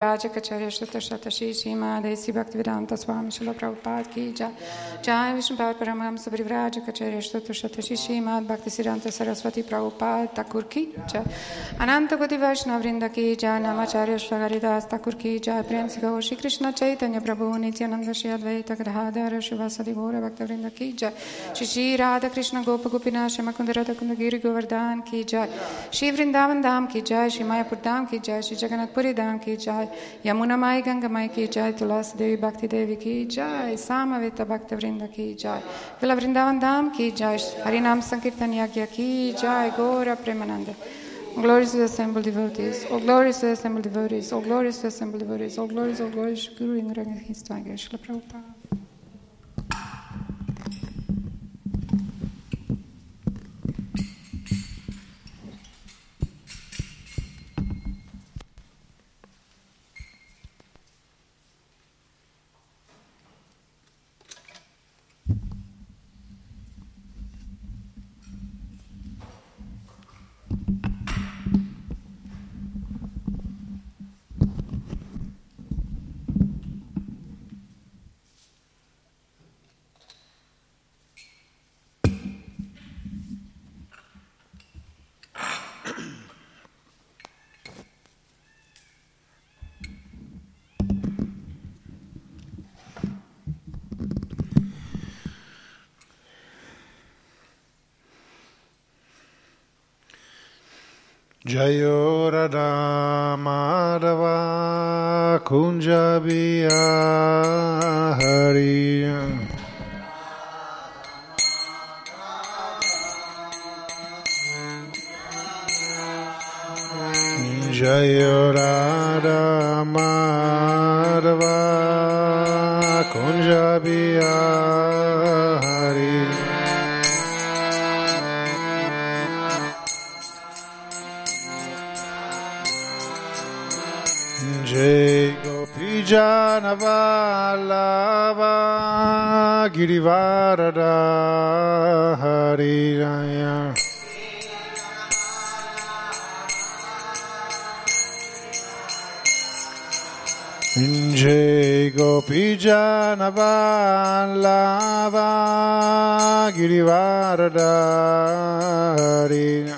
Rajakacharya Shruta Shatashi Shima Desi Bhaktivedanta Swami Shila Prabhupada Ki Jai. Jai Vishnu Paramahamsa Vrivrajacharya Shruta Shatashi Shima Bhakti Siddhanta Saraswati Prabhupada Thakur Ki Jai. Ananta Koti Vaishnava Vrinda Ki Jai. Namacharya Shagaridas Thakur Ki Jai. Prem Sigaho Shri Krishna Chaitanya Prabhu Nityananda Shri Advaita Gadadhara Shivasadi Gora Bhakta Vrinda Ki Jai. Shri Shri Radha Krishna Gopa Gopina Shri Makundara Kundagiri Govardhan Ki Jai. Shri Vrindavan Dham Ki Jai. Shri Mayapur Dham Ki Jai. Shri Jagannath Puri Ki Jai Jai, Yamuna Mai Ganga Mai Ki Jai, Tulasi Devi Bhakti Devi Ki Jai, Samaveta Bhakta Vrinda Ki Jai, Vila Vrindavan Dham Ki Jai, Harinam Sankirtan Yagya Ki Jai, Gora Premananda. All glories to the assembled devotees, all glories to the assembled devotees, all glories to the assembled devotees, all glories, all glories, Guru Indra His Prabhupada. Jayo Radha Madhava Kunjabiya Hari Jayo Radha Janavalava Girivarada Hari Raya Jai Gopi Janavalava Girivarada Hari Raya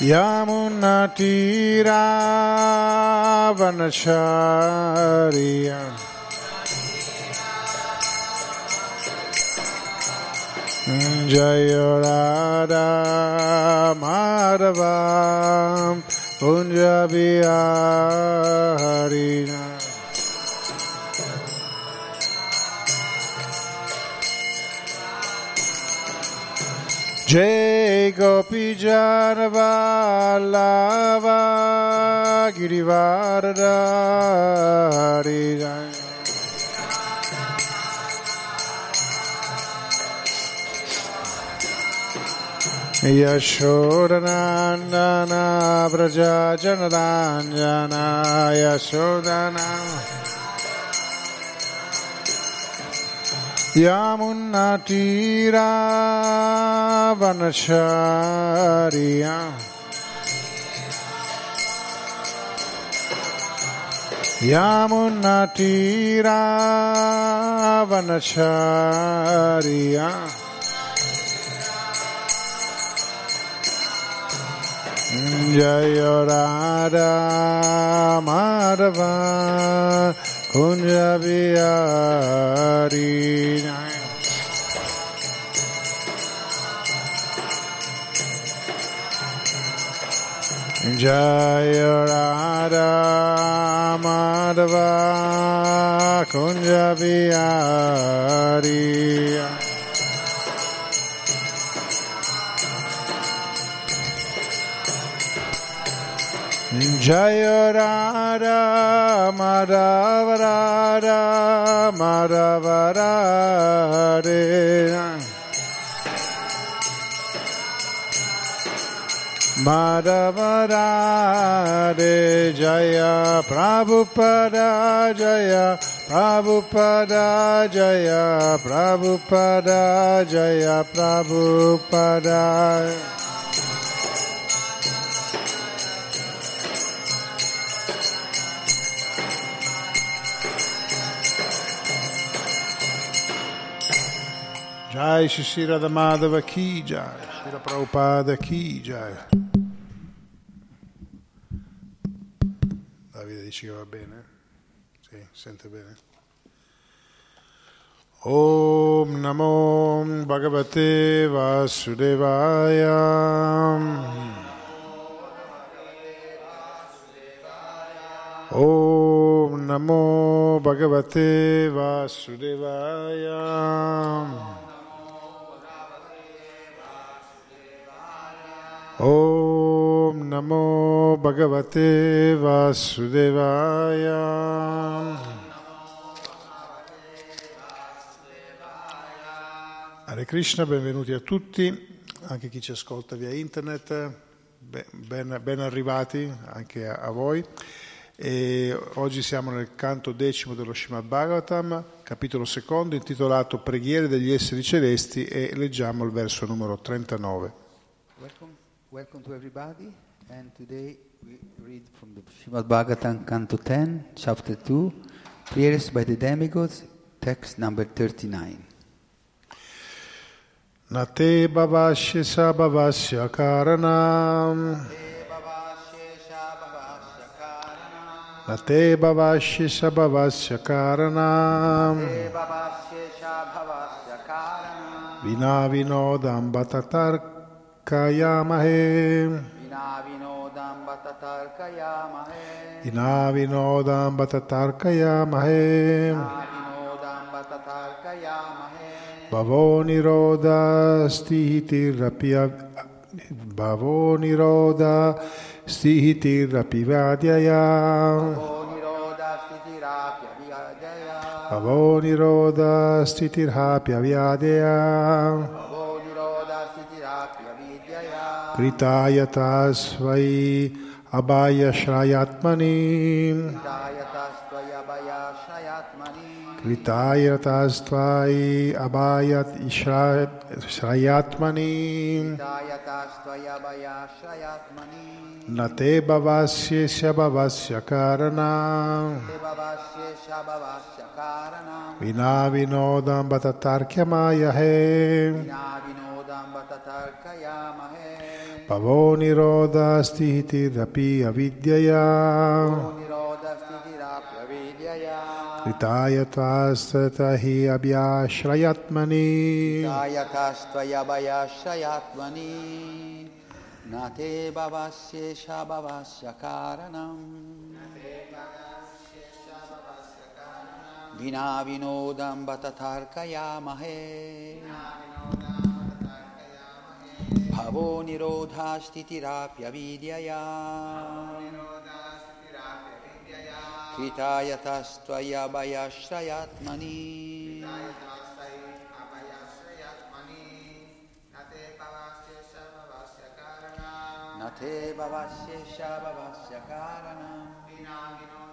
Vraja Janaranjana Yasho Yamunatira Vanacharya Vanacharya Jaya Radha Madhava Punjabi Harina Jai Gopi Yamunatira Vanacharya Yamunatira Vanacharya Jaya Radha Madhava Kunjabiyari Jaya Radha Madhava Kunja Bihari Jaya Radha Madhava Radha Madhava Radhe Madhava Radhe Jaya Prabhupada Jaya Prabhupada Jaya Prabhupada Jaya Prabhupada Jai Shri Radha Madhava Ki Jai Shri Prabhupada Ki Jai Davide dici che va bene? Sì, sente bene? Om Namo Bhagavate Vasudevaya Om Namo Bhagavate Vasudevaya Om Namo Bhagavate Vasudevaya Hare Krishna, benvenuti a tutti, anche chi ci ascolta via internet, ben, ben arrivati anche a, a voi. E oggi siamo nel canto decimo dello Srimad Bhagavatam, capitolo secondo, intitolato Preghiere degli esseri celesti e leggiamo il verso numero 39. Welcome, welcome to everybody and today we read from the Srimad Bhagavatam, canto 10, chapter 2, Prayers by the Demigods, text number 39. Nate bhavasya sabhavasya karanam Nate bhavasya sabhavasya karanam Vina vinodam batatar kayamahe Vina vinodam batatar kayamahe Bhavo niroda stihitirapya Bhavo niroda stihitirapivadhyaya Bhavo niroda stitirhapyavyadhyaya Kritaya svai abhaya shrayatmani Kritaya tastvai abhayat shrayatmani Nate bhavasya shabhavasya karana. Vina vinodam batatarkyamaya he Pavo niroda stiti rapi avidyaya Kritaya tvastatahi abhyashrayatmani Nate bhavasya shabhavasya karanam. Vina vinodam batatarkayamahe Bhavo nirodha stitirapya भवो निरोधास्तिराप्यविर्यया कृता यतस्त्वयभयाश्रयात्मनि कारणम्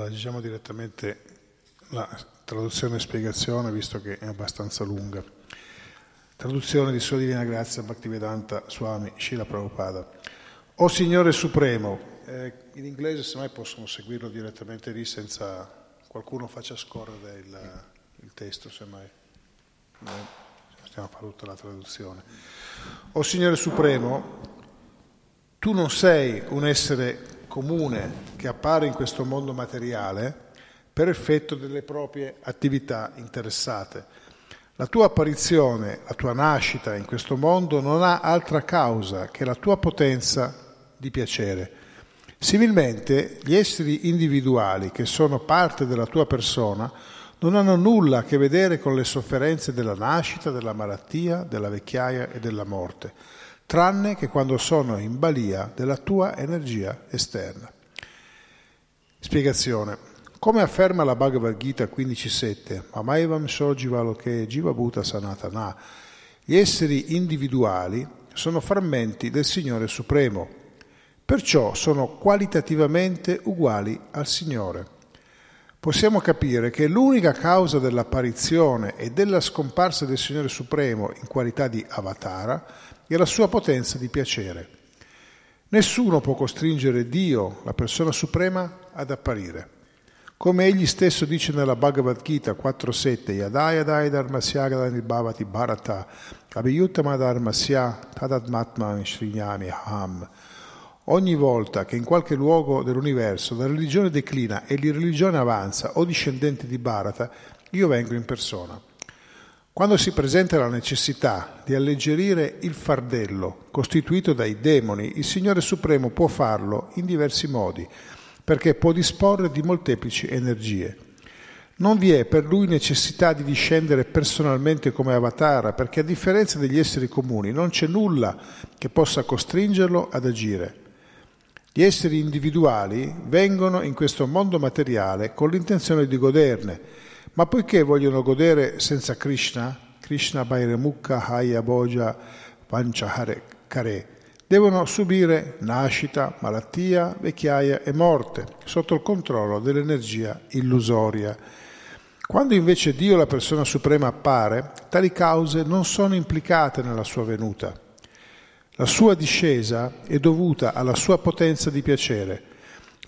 Allora, diciamo direttamente la traduzione e spiegazione, visto che è abbastanza lunga. Traduzione di Sua Divina Grazia Bhaktivedanta Swami Shila Prabhupada. O Signore Supremo, eh, in inglese semmai possono seguirlo direttamente lì senza qualcuno faccia scorrere il, il testo, semmai. Noi stiamo a fare tutta la traduzione. O Signore Supremo, tu non sei un essere comune che appare in questo mondo materiale per effetto delle proprie attività interessate. La tua apparizione, la tua nascita in questo mondo non ha altra causa che la tua potenza di piacere. Similmente, gli esseri individuali che sono parte della tua persona non hanno nulla a che vedere con le sofferenze della nascita, della malattia, della vecchiaia e della morte, tranne che quando sono in balia della tua energia esterna. Spiegazione. Come afferma la Bhagavad Gita 15.7, Mamaivam Shojivaloke Jiva Bhuta Sanatana, gli esseri individuali sono frammenti del Signore Supremo, perciò sono qualitativamente uguali al Signore. Possiamo capire che l'unica causa dell'apparizione e della scomparsa del Signore Supremo in qualità di avatara è la sua potenza di piacere. Nessuno può costringere Dio, la persona suprema, ad apparire. Come egli stesso dice nella Bhagavad Gita 4.7, Yadaya Dai Dharmasyagadani Bhavati Bharata, Abhiyuttama Dharmasya Tadatmatman Srinyami Ham. Ogni volta che in qualche luogo dell'universo la religione declina e la religione avanza o discendente di Bharata, io vengo in persona. Quando si presenta la necessità di alleggerire il fardello costituito dai demoni, il Signore Supremo può farlo in diversi modi perché può disporre di molteplici energie. Non vi è per lui necessità di discendere personalmente come avatar, perché a differenza degli esseri comuni non c'è nulla che possa costringerlo ad agire. Gli esseri individuali vengono in questo mondo materiale con l'intenzione di goderne, ma poiché vogliono godere senza Krishna, Krishna Bhairemukha Haya Boja Panchahare Kare, devono subire nascita, malattia, vecchiaia e morte sotto il controllo dell'energia illusoria. Quando invece Dio, la persona suprema, appare, tali cause non sono implicate nella sua venuta. La sua discesa è dovuta alla sua potenza di piacere.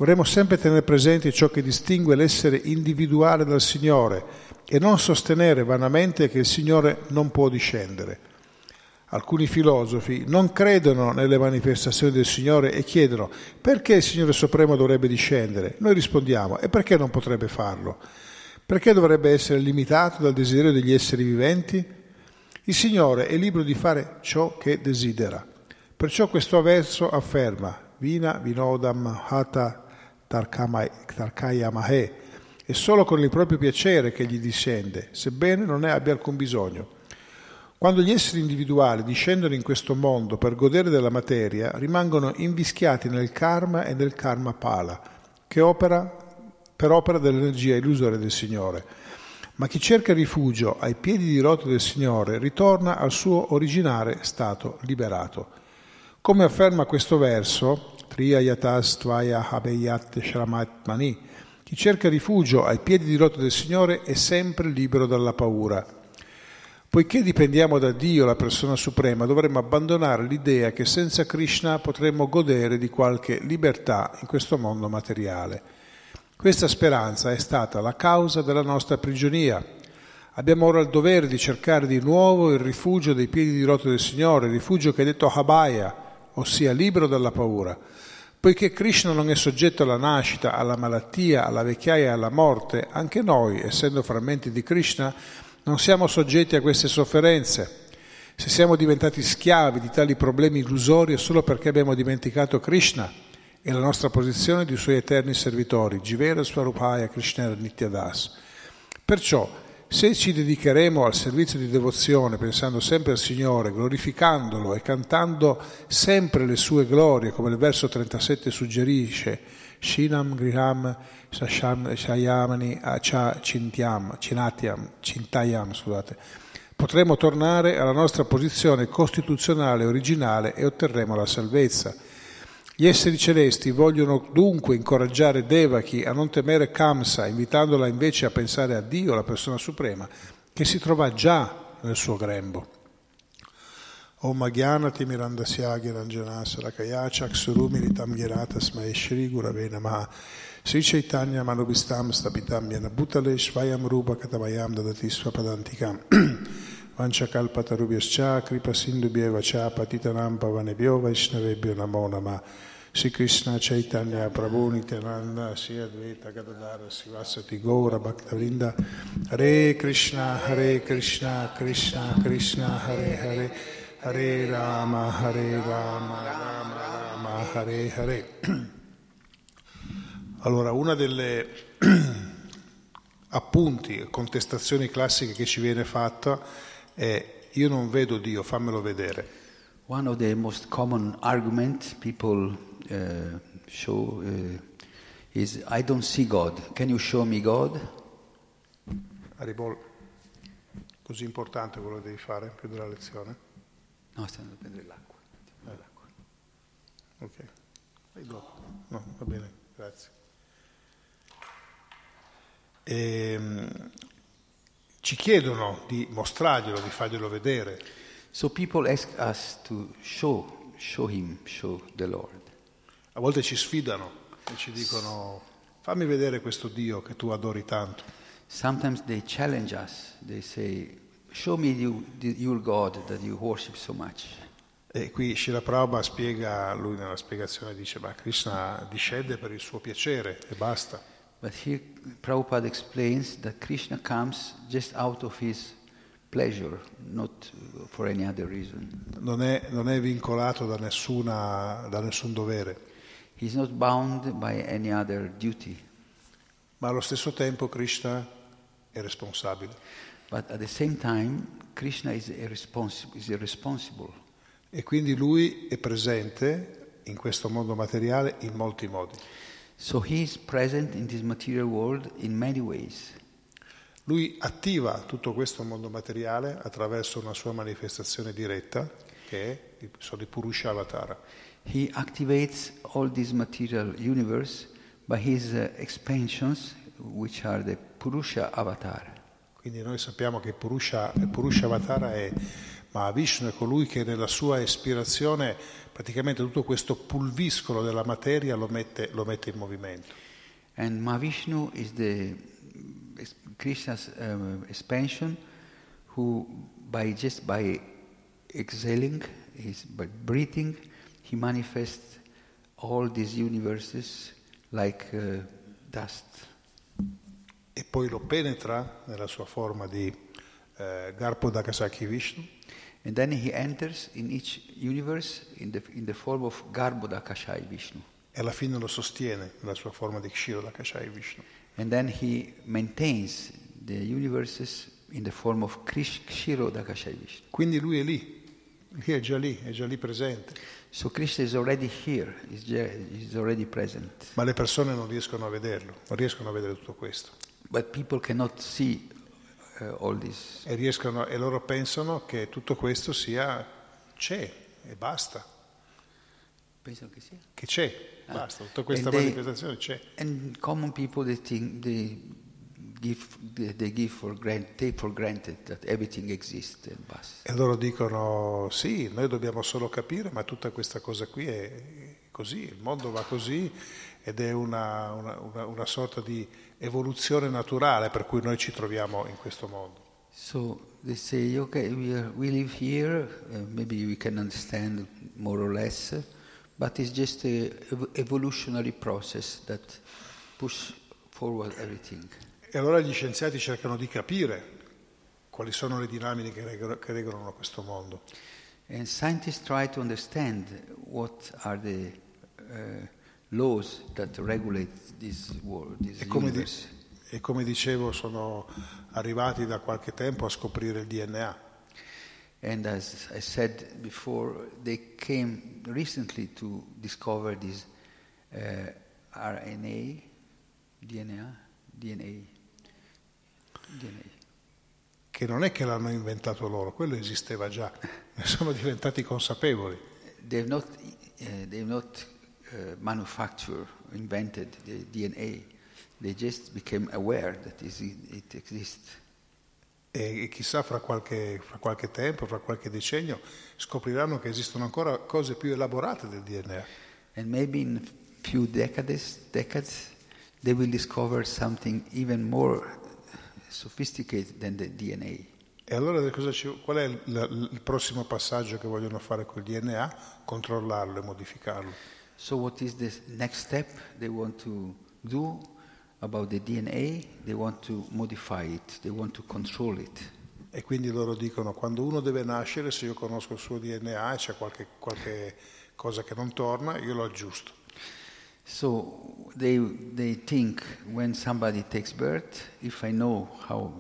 Dovremmo sempre tenere presente ciò che distingue l'essere individuale dal Signore e non sostenere vanamente che il Signore non può discendere alcuni filosofi non credono nelle manifestazioni del Signore e chiedono perché il Signore Supremo dovrebbe discendere. Noi rispondiamo e perché non potrebbe farlo? Perché dovrebbe essere limitato dal desiderio degli esseri viventi? Il Signore è libero di fare ciò che desidera. Perciò questo verso afferma Vina Vinodam Hata Tarkayamahe è solo con il proprio piacere che gli discende, sebbene non ne abbia alcun bisogno. Quando gli esseri individuali discendono in questo mondo per godere della materia, rimangono invischiati nel karma e nel karma pala, che opera per opera dell'energia illusoria del Signore. Ma chi cerca rifugio ai piedi di rotto del Signore ritorna al suo originale stato liberato. Come afferma questo verso, Triya Yatas Tvaya Habeyat Shramatmani, chi cerca rifugio ai piedi di rotto del Signore è sempre libero dalla paura Poiché dipendiamo da Dio, la persona suprema, dovremmo abbandonare l'idea che senza Krishna potremmo godere di qualche libertà in questo mondo materiale. Questa speranza è stata la causa della nostra prigionia. Abbiamo ora il dovere di cercare di nuovo il rifugio dei piedi di rotto del Signore, il rifugio che è detto Habaya, ossia libero dalla paura. Poiché Krishna non è soggetto alla nascita, alla malattia, alla vecchiaia e alla morte, anche noi, essendo frammenti di Krishna, non siamo soggetti a queste sofferenze. Se siamo diventati schiavi di tali problemi illusori è solo perché abbiamo dimenticato Krishna e la nostra posizione di suoi eterni servitori, Jivera Swarupaya Krishna Nityadas. Perciò, se ci dedicheremo al servizio di devozione pensando sempre al Signore, glorificandolo e cantando sempre le sue glorie, come il verso 37 suggerisce, Shinam Griham Shayamani Acha Cintiam, Cinatiam, Cintayam, scusate. Potremo tornare alla nostra posizione costituzionale originale e otterremo la salvezza. Gli esseri celesti vogliono dunque incoraggiare Devaki a non temere Kamsa, invitandola invece a pensare a Dio, la persona suprema, che si trova già nel suo grembo. Om Agyanati Mirandasya Giranjanasa Lakaya Chaksurumilitam Girata Smai Shri Gurave Namaha. Sri Chaitanya Manubhistam Stapitam Yena Bhutale Shvayam Rupa Katamayam Dadati Swapadantikam Vanchakalpatarubhyascha Kripa Sindubhyeva Cha Patitanam Pavanebhyo Vaishnavebhyo Namo Namah Sri Krishna Chaitanya Prabhu Nityananda Sri Advaita Gadadara Sivasati Gaura Bhaktavrinda Hare Krishna Hare Krishna Krishna Krishna Hare Hare. Hare Rama Hare Rama Rama Rama Hare Hare. Allora, una delle appunti contestazioni classiche che ci viene fatta è io non vedo Dio, fammelo vedere. One of the most common arguments people uh, show uh, is I don't see God. Can you show me God? Haribol, così importante quello che devi fare più della lezione? No, sto andando a prendere l'acqua. Eh. Ok. Vai dopo. No, va bene, grazie. Ehm, ci chiedono di mostrarglielo, di farglielo vedere. So people ask us to show, show Him, show the Lord. A volte ci sfidano e ci dicono fammi vedere questo Dio che tu adori tanto. Sometimes they challenge us. They say, "Show me you, your God that you worship so much." E qui Srila Prabhupada spiega, lui nella spiegazione dice ma Krishna discende per il suo piacere e basta. But here Prabhupada explains that Krishna comes just out of his pleasure, not for any other reason. Non è, non è vincolato da, nessuna, da nessun dovere, ma allo stesso tempo Krishna è responsabile. But at the same time, Krishna is, is irresponsible. E quindi lui è presente in questo mondo materiale in molti modi. So he is present in this material world in many ways. Lui attiva tutto questo mondo materiale attraverso una sua manifestazione diretta, che è, sono i Purusha Avatara. He activates all this material universe by his uh, expansions, which are the Purusha avatar. Quindi noi sappiamo che Purusha, Purusha Avatara è Mahavishnu, è colui che nella sua ispirazione praticamente tutto questo pulviscolo della materia lo mette, lo mette in movimento. And Mahavishnu is the is Krishna's um, expansion, who by just by exhaling, is by breathing, he manifests all these universes like uh, dust. E poi lo penetra nella sua forma di eh, Garpodakasaki Vishnu And then he enters in each universe in the, in the form of Garbhodakashai Vishnu. e alla fine lo sostiene nella sua forma di Kshirodakashai Vishnu. And then he maintains the universes in the form of Krish, Kshirodakashai Vishnu. Quindi lui è lì, lui è già lì, è già lì presente, So Krishna is already here, is, already present. ma le persone non riescono a vederlo, non riescono a vedere tutto questo But people cannot see uh, all this. e, riescono, e loro pensano che tutto questo sia c'è e basta, Pensano che sia. che c'è, basta, tutta questa And they- manifestazione c'è. And common people they think they E loro dicono sì, noi dobbiamo solo capire, ma tutta questa cosa qui è così, il mondo va così ed è una, una- una- una sorta di evoluzione naturale per cui noi ci troviamo in questo mondo. So they say, okay, we, are, we live here, uh, maybe we can understand more or less, but it's just a ev- evolutionary process that push forward everything. E allora gli scienziati cercano di capire quali sono le dinamiche che regolano, che regolano questo mondo. And scientists try to understand what are the uh, laws that regulate this world, this E come, di- e come dicevo, sono arrivati da qualche tempo a scoprire il DNA. And as I said before, they came recently to discover this uh, RNA, DNA, DNA, DNA. Che non è che l'hanno inventato loro, quello esisteva già, ne sono diventati consapevoli. They've not, uh, they've not uh, manufactured, invented the DNA. They just became aware that it exists. E chissà fra qualche, fra qualche tempo, fra qualche decennio, scopriranno che esistono ancora cose più elaborate del DNA. And maybe in few decades, decades, they will discover something even more sophisticated DNA. E allora ci- qual è il, il prossimo passaggio che vogliono fare col DNA? Controllarlo e modificarlo. So, what is the next step they want to do about the DNA? They want to modify it, they want to control it. E quindi loro dicono, quando uno deve nascere, se io conosco il suo DNA e c'è qualche, qualche cosa che non torna, io lo aggiusto. So, they, they think when somebody takes birth, if I know how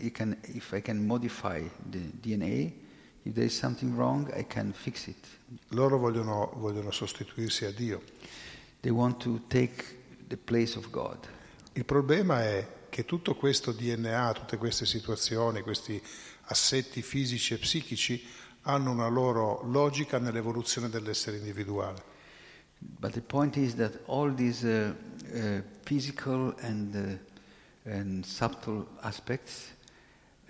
you can, if I can modify the DNA, if there is something wrong, I can fix it. Loro vogliono, vogliono sostituirsi a Dio. They want to take the place of God. Il problema è che tutto questo DNA, tutte queste situazioni, questi assetti fisici e psichici hanno una loro logica nell'evoluzione dell'essere individuale. But the point is that all these uh, uh, physical and, uh, and subtle aspects,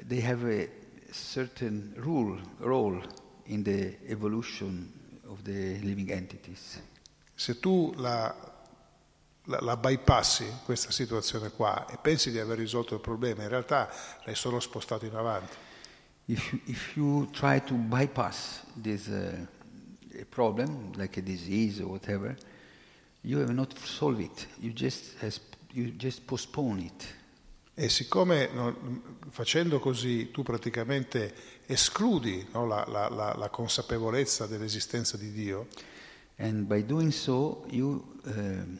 they have a certain rule, role in the evolution of the living entities. Se tu la, la, la bypassi questa situazione qua e pensi di aver risolto il problema, in realtà l'hai solo spostato in avanti. If if you try to bypass this uh, problem, like a disease or whatever, you have not solved it. You just, has, you just postpone it. E siccome no, facendo così tu praticamente escludi no, la, la, la, la consapevolezza dell'esistenza di Dio, And by doing so, you, um,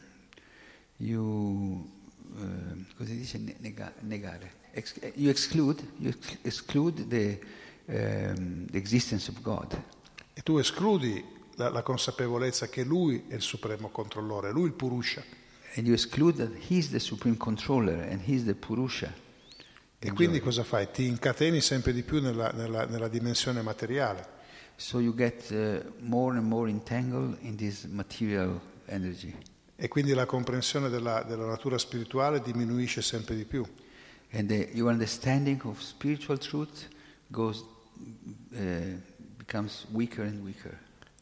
you um, cosa dice ne- nega- negare? Ex- you exclude, you ex- exclude the, um, the existence of God. E tu escludi la, la consapevolezza che Lui è il supremo controllore, Lui il Purusha. And you exclude that He's the supreme controller and He's the Purusha. E quindi cosa fai? Ti incateni sempre di più nella, nella- nella dimensione materiale. So you get uh, more and more entangled in this material energy. E quindi la comprensione della, della natura spirituale diminuisce sempre di più. And the, your understanding of spiritual truth goes, uh, weaker and weaker.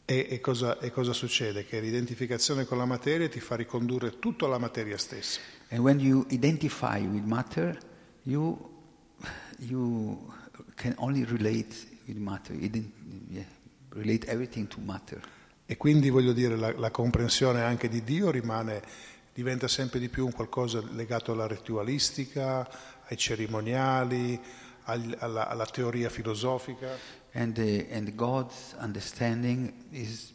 E, e cosa, e cosa succede? Che l'identificazione con la materia ti fa ricondurre tutto alla materia stessa. And when you identify with matter, you, you can only relate with matter. Yeah, relate everything to matter. E quindi voglio dire, la, la comprensione anche di Dio rimane, diventa sempre di più un qualcosa legato alla ritualistica, ai cerimoniali, al- alla, alla teoria filosofica. And, the, and God's understanding is,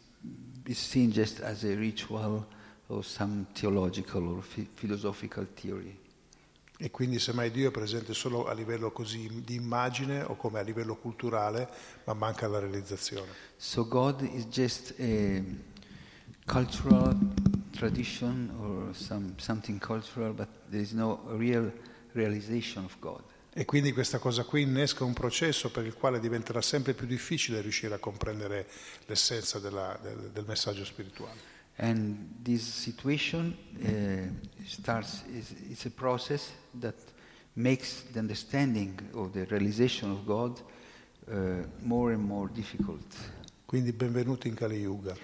is seen just as a ritual or some theological or phi- philosophical theory. E quindi semmai Dio è presente solo a livello così di immagine o come a livello culturale, ma manca la realizzazione. So God is just a cultural tradition or some, something cultural, but there is no real realization of God. E quindi questa cosa qui innesca un processo per il quale diventerà sempre più difficile riuscire a comprendere l'essenza della- del, del messaggio spirituale. And this situation uh, starts, is, it's a process that makes the understanding of the realization of God uh, more and more difficult. Quindi benvenuti in Kali Yuga,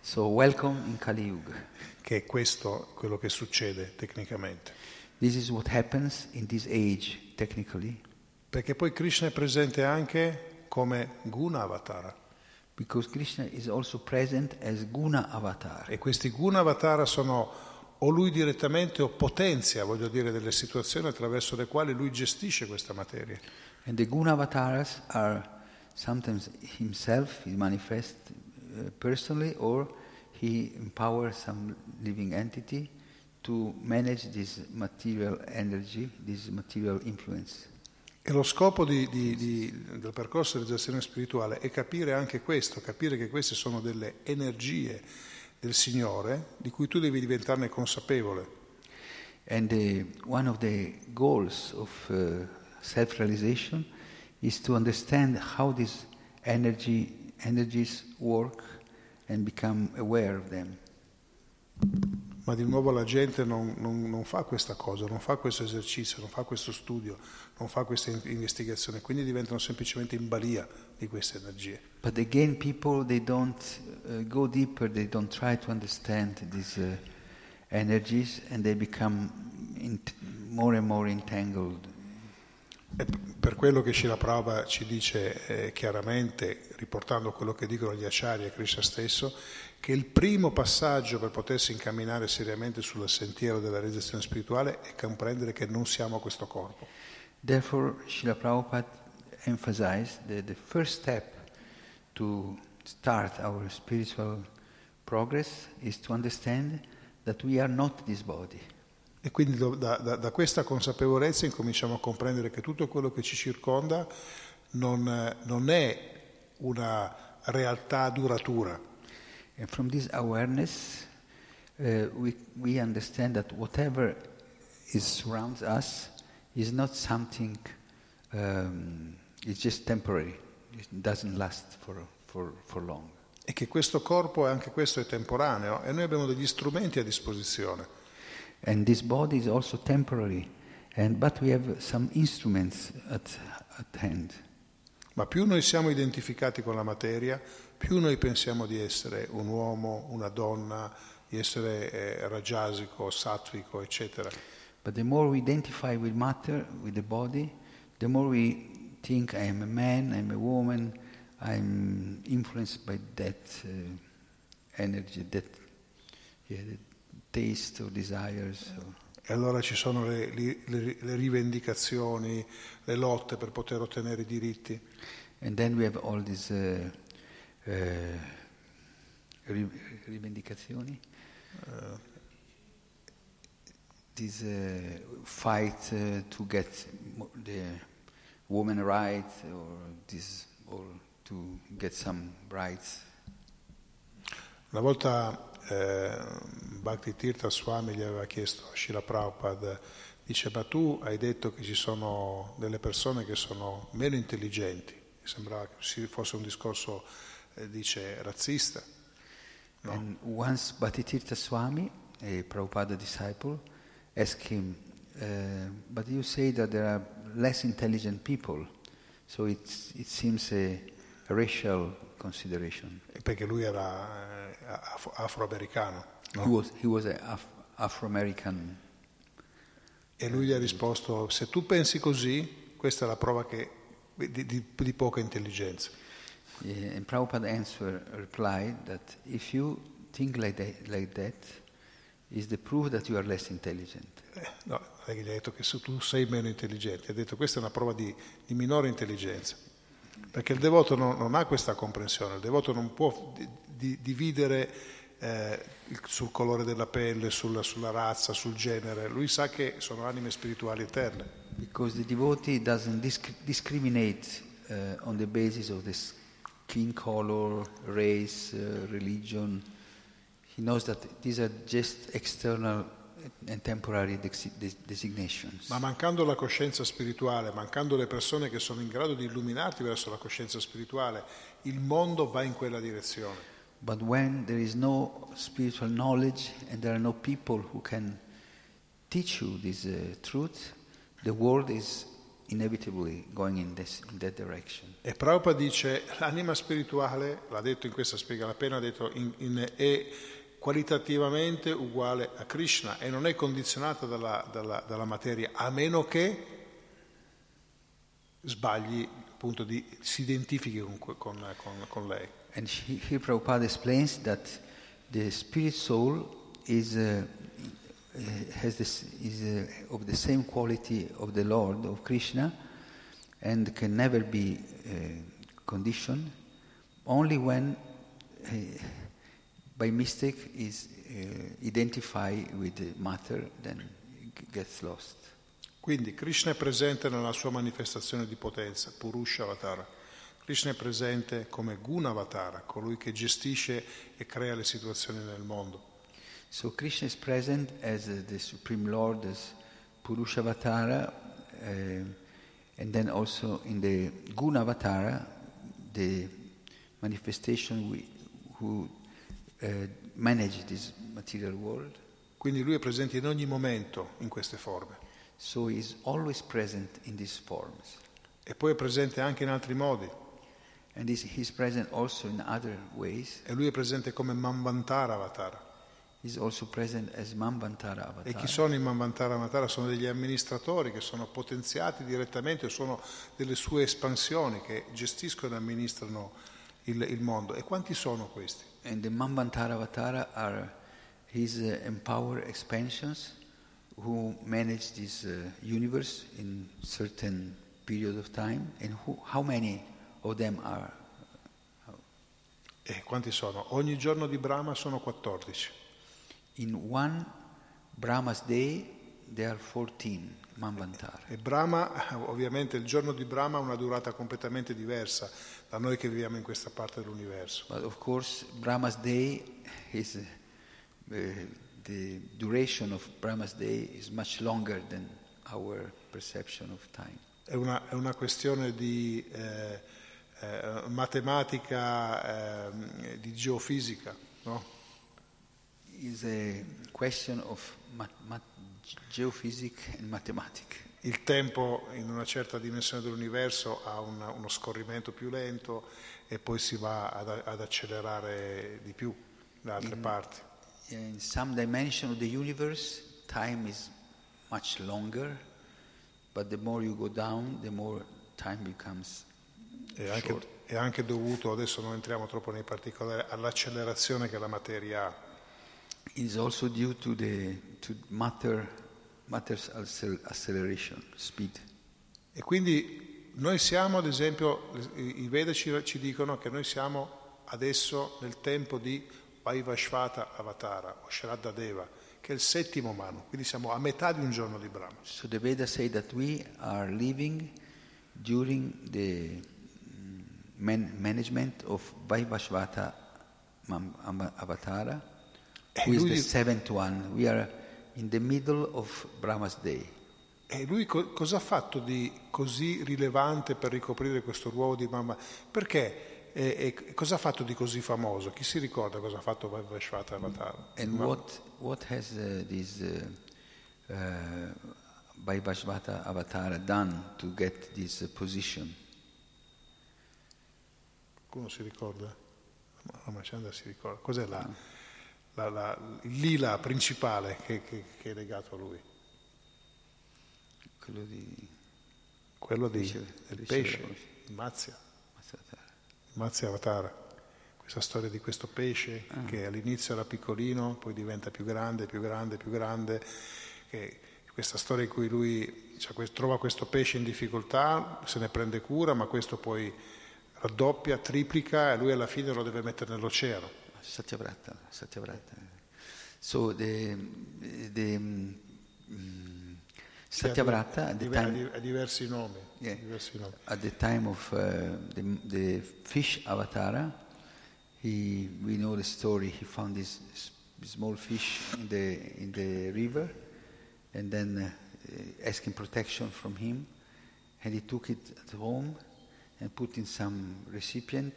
So, welcome in Kali Yuga. che è questo quello che succede tecnicamente. This is what happens in this age, technically, Perché poi Krishna è presente anche come Guna Avatara. because Krishna is also present as Guna Avatar. E questi Guna Avatara sono o lui direttamente o potenzia, voglio dire, delle situazioni attraverso le quali lui gestisce questa materia. And the Guna Avatars are sometimes himself, he manifests uh, personally, or he empowers some living entity to manage this material energy, this material influence. E lo scopo di- di- di- del percorso di realizzazione spirituale è capire anche questo, capire che queste sono delle energie del Signore di cui tu devi diventarne consapevole. And uh, one of the goals of uh, self-realization is to understand how these energy, energies work and become aware of them. Ma di nuovo la gente non, non, non, fa questa cosa, non fa questo esercizio, non fa questo studio, non fa questa investigazione, quindi diventano semplicemente in balia di queste energie. But again people they don't uh, go deeper, they don't try to understand these uh, energies and they become more and more entangled. Per quello che Shila ci dice eh, chiaramente, riportando quello che dicono gli Acharya e Krishna stesso, che il primo passaggio per potersi incamminare seriamente sul sentiero della realizzazione spirituale è comprendere che non siamo questo corpo. Therefore, Srila Prabhupada emphasized that the first step to start our spiritual progress is to understand that we are not this body. E quindi da, da, da, questa consapevolezza incominciamo a comprendere che tutto quello che ci circonda non, non è una realtà duratura. And from this awareness, uh, we, we understand that whatever is surrounds us is not something, um, it's just temporary. It doesn't last for, for, for long. E che questo corpo, anche questo, è temporaneo e noi abbiamo degli strumenti a disposizione. And this body is also temporary, and, but we have some instruments at, at hand. Ma più noi siamo identificati con la materia, più noi pensiamo di essere un uomo, una donna, di essere eh, rajasico, sattvico, eccetera. But the more we identify with matter, with the body, the more we think I am a man, I'm a woman, I'm influenced by that uh, energy, that, yeah, that taste or desires. Or e allora ci sono le, le, le, rivendicazioni, le lotte per poter ottenere i diritti. And then we have all these uh, eh, rivendicazioni, uh, this uh, fight uh, to get the woman rights or this or to get some rights. Una volta eh, Bhakti Tirtha Swami gli aveva chiesto a Shila Prabhupada, dice ma tu hai detto che ci sono delle persone che sono meno intelligenti, mi sembrava che fosse un discorso eh, dice razzista. No? And once Bhattitirtha Swami, a Prabhupada disciple, asked him, uh, but you say that there are less intelligent people, so it seems a, a racial consideration. Perché lui era af- afroamericano. No? He was, he was af- Afro-American. E lui gli ha risposto, se tu pensi così, questa è la prova che, di, di, di poca intelligenza. Yeah, and Prabhupada answer replied that if you think like that, like that is the proof that you are less intelligent. Eh, no, gli ha detto che se tu sei meno intelligente, ha detto questa è una prova di, di minore intelligenza, perché il devoto non, non, ha questa comprensione, il devoto non può di, di, dividere eh, sul colore della pelle, sulla, sulla, razza, sul genere, lui sa che sono anime spirituali eterne. Because the devotee doesn't disc- discriminate uh, on the basis of this skin color, race, uh, religion. He knows that these are just external and temporary designations. Ma mancando la coscienza spirituale, mancando le persone che sono in grado di illuminarti verso la coscienza spirituale, il mondo va in quella direzione. But when there is no spiritual knowledge and there are no people who can teach you this uh, truth, the world is inevitably going in, this, in that direction. E Prabhupada dice l'anima spirituale, l'ha detto in questa spiega, l'ha appena detto, in, in, è qualitativamente uguale a Krishna e non è condizionata dalla, dalla, dalla materia, a meno che sbagli, appunto, di, si identifichi con, con, con, con lei. And here Prabhupada explains that the spirit soul is uh, Uh, has this, is uh, of the same quality of the Lord, of Krishna, and can never be uh, conditioned, only when uh, by mistake is uh, identified with the matter, then gets lost. Quindi Krishna è presente nella sua manifestazione di potenza, Purusha Avatara. Krishna è presente come Guna Avatara, colui che gestisce e crea le situazioni nel mondo. So Krishna is present as uh, the Supreme Lord, as Purushavatara, uh, and then also in the Gunavatara, the manifestation we, who uh, manage this material world. Quindi lui è presente in ogni momento in queste forme. So he's always present in these forms. E poi è presente anche in altri modi. E lui è presente come Manvantara Avatara. He's also present as Manvantara E chi Avatar. sono i Manvantara Avatara? Sono degli amministratori che sono potenziati direttamente, sono delle sue espansioni che gestiscono e amministrano il, il mondo. E quanti sono questi? And the Manvantara Avatara are his uh, empowered expansions who manage this uh, universe in certain period of time. And who, how many of them are? E quanti sono? Ogni giorno di Brahma sono 14. In one Brahma's day, there are 14 Manvantara. E Brahma, ovviamente il giorno di Brahma ha una durata completamente diversa da noi che viviamo in questa parte dell'universo. But of course, Brahma's day is uh, uh, the duration of Brahma's day is much longer than our perception of time. È una, è una questione di eh, eh, matematica, ehm, di geofisica, no? Is a question of mat- mat- geophysics and mathematics. Il tempo in una certa dimensione dell'universo ha una- uno scorrimento più lento e poi si va ad, ad accelerare di più da altre parti. In some dimension of the universe, time is much longer, but the more you go down, the more time becomes È anche, è anche dovuto, adesso non entriamo troppo nei particolari, all'accelerazione che la materia ha. Is also due to the to matter matter's accel- acceleration speed. E quindi noi siamo, ad esempio, i Veda ci, ci dicono che noi siamo adesso nel tempo di Vaivashvata Avatara o Shraddha Deva, che è il settimo Manu, quindi siamo a metà di un giorno di Brahma. So the Vedas say that we are living during the man- management of Vaivashvata Avatara, who is the seventh one. We are in the middle of Brahma's day. E lui co- cosa ha fatto di così rilevante per ricoprire questo ruolo di mamma? Perché? E, e cosa ha fatto di così famoso? Chi si ricorda cosa ha fatto Vaivashvata Avatara? And Ma- what what has uh, this uh, uh, Vaivashvata Avatara done to get this uh, position? Qualcuno si ricorda? La Macenda si ricorda. Cos'è la, la- la- il lila principale che, che- che è legato a lui? Quello di Quello di- Pesce- del pesce pesce, il Mazia, Mazia Avatara. Questa storia di questo pesce che all'inizio era piccolino, poi diventa più grande, più grande, più grande. Che- questa storia in cui lui cioè, trova questo pesce in difficoltà, se ne prende cura, ma questo poi raddoppia, triplica e lui alla fine lo deve mettere nell'oceano. Satyavrata, Satyavrata. So the the um, Satyavrata at the Diver- time ha diversi nomi. Yeah. diversi nomi. at the time of uh, the, the fish avatara, he we know the story. He found this small fish in the in the river, and then uh, asking protection from him, and he took it at home and put in some recipient.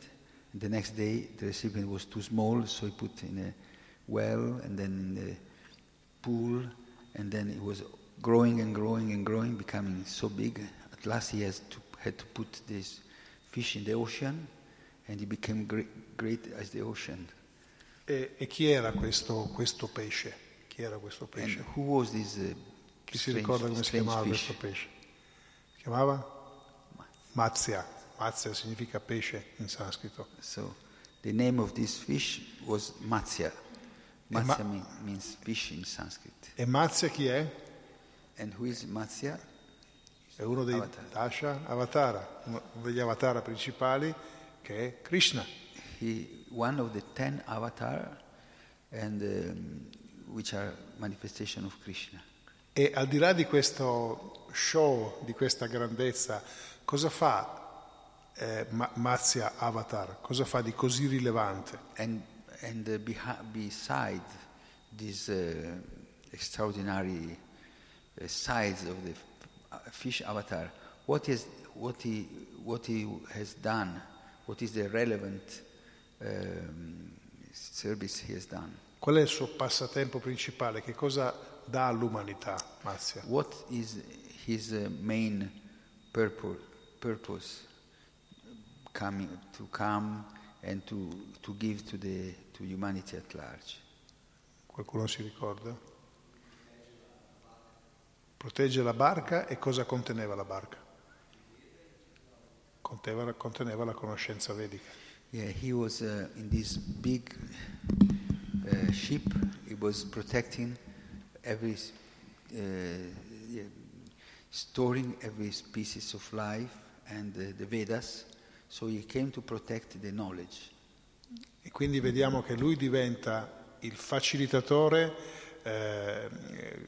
And the next day, the recipient was too small, so he put in a well, and then in the pool, and then it was growing and growing and growing, becoming so big. At last, he has to, had to put this fish in the ocean, and he became great, great as the ocean. E, e chi era questo, questo pesce? Chi era questo And pesce? who was this uh, Chi si strange, ricorda come si chiamava fish? questo pesce? Si chiamava? Mazia. Mazia significa pesce in sanscrito. So, the name of this fish was Matsya. ma- Matsya mean, means fish in Sanskrit. E Mazia chi è? And who is Matsya? È uno dei Avatar. Dasha Avatara, uno degli Avatara principali che è Krishna. He, one of the ten avatar, and um, which are manifestation of Krishna. E al di là di questo show, di questa grandezza, cosa fa eh, Ma- Mazia Avatar? Cosa fa di così rilevante? And, and uh, behi- beside these uh, extraordinary uh, sides of the uh, fish avatar, what, is, what, he, what he has done, what is the relevant um, service he has done? Qual è il suo passatempo principale? Che cosa dà all'umanità, Mazia? What is his uh, main purpose? Purpose coming to come and to, to give to the to humanity at large. Qualcuno si ricorda? Protegge la barca e cosa conteneva la barca? Conteneva, conteneva la conoscenza vedica. Yeah, he was uh, in this big uh, ship. He was protecting every, uh, storing every species of life and uh, the Vedas. So he came to protect the knowledge. E quindi vediamo che lui diventa il facilitatore, eh,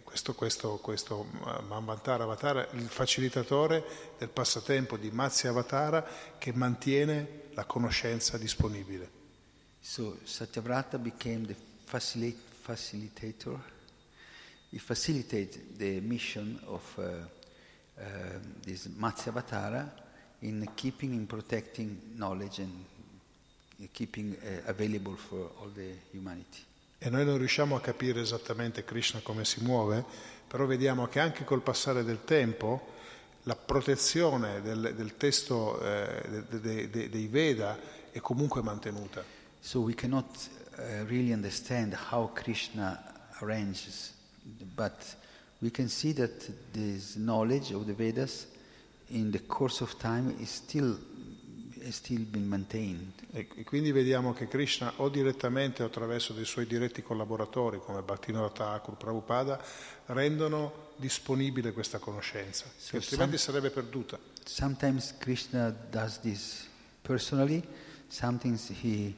questo, questo, questo Manvantara Avatara, il facilitatore del passatempo di Matsya Avatara che mantiene la conoscenza disponibile. So Satyavrata became the facili- facilitator. He facilitated the mission of uh, uh, this Matsyavatara in keeping and protecting knowledge and keeping uh, available for all the humanity. E noi non riusciamo a capire esattamente Krishna come si muove, però vediamo che anche col passare del tempo la protezione del, del testo eh, de, de, de, dei Veda è comunque mantenuta. So we cannot uh, really understand how Krishna arranges, but we can see that this knowledge of the Vedas in the course of time is still, is still been maintained. E, quindi vediamo che Krishna o direttamente o attraverso dei suoi diretti collaboratori come Bhaktivinoda Thakur, Prabhupada, rendono disponibile questa conoscenza, che altrimenti sarebbe perduta. Sometimes Krishna does this personally, sometimes he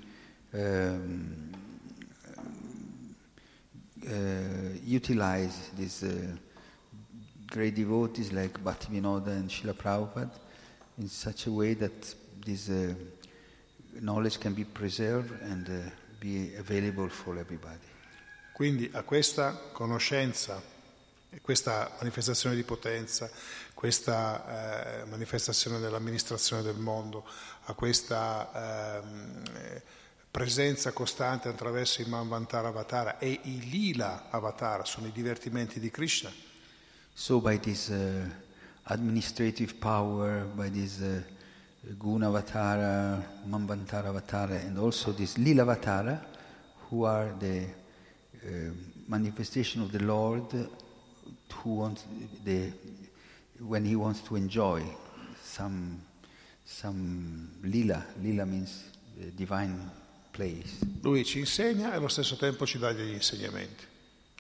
um, uh, utilize these uh, great devotees like Bhaktivinoda and Srila Prabhupada in such a way that this uh, knowledge can be preserved and uh, be available for everybody. Quindi a questa conoscenza, questa manifestazione di potenza, questa eh, manifestazione dell'amministrazione del mondo, a questa ehm, presenza costante attraverso i Manvantara Avatara e i Lila Avatara, sono i divertimenti di Krishna. So by this uh, administrative power, by this uh, Guna Avatara, Manvantara Avatara, and also this Lila Avatara, who are the uh, manifestation of the Lord, who wants the when he wants to enjoy some some lila. Lila means uh, divine place. Lui ci insegna e allo stesso tempo ci dà degli insegnamenti.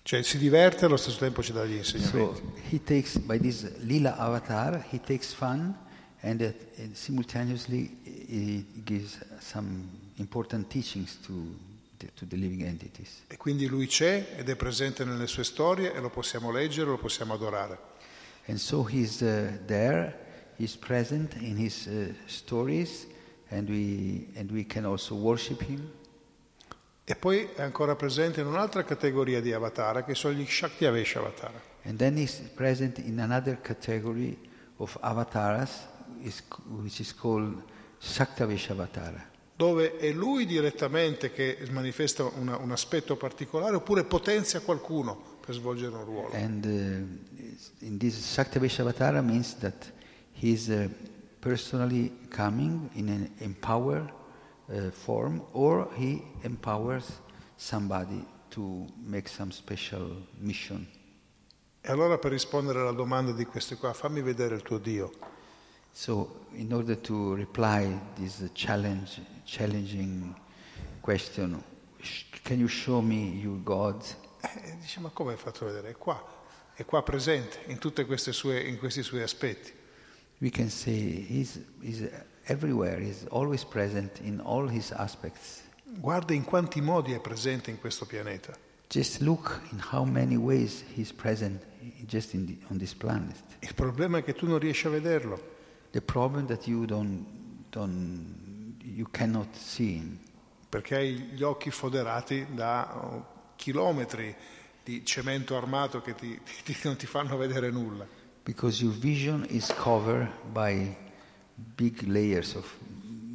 Cioè si diverte e allo stesso tempo ci dà gli insegnamenti. So he takes by this lila avatar, he takes fun, and, uh, and simultaneously he gives some important teachings to the, to the living entities. E quindi lui c'è ed è presente nelle sue storie e lo possiamo leggere, lo possiamo adorare. And so he's uh, there, he's present in his uh, stories, and we, and we can also worship him. E poi è ancora presente in un'altra categoria di avatar che sono gli Shaktiavesha Avatara. And then he's present in another category of avatars, is, which is called Shaktavisha Avatara. dove è lui direttamente che manifesta una- un aspetto particolare oppure potenzia qualcuno per svolgere un ruolo. And uh, in this Shaktavisha Avatara means that he's uh, personally coming in an empower uh, form or he empowers somebody to make some special mission. E allora per rispondere alla domanda di questi qua, fammi vedere il tuo Dio. So, in order to reply this challenge, challenging question, can you show me your God? E dice, ma come hai fatto vedere? È qua, è qua presente in tutti questi suoi aspetti. We can say he's, he's everywhere, he's always present in all his aspects. Guarda in quanti modi è presente in questo pianeta. Just look in how many ways he's present just the, on this planet. Il problema è che tu non riesci a vederlo. The problem that you don't, don't you cannot see him perché hai gli occhi foderati da oh, chilometri di cemento armato che ti- ti- non ti fanno vedere nulla. because your vision is covered by big layers of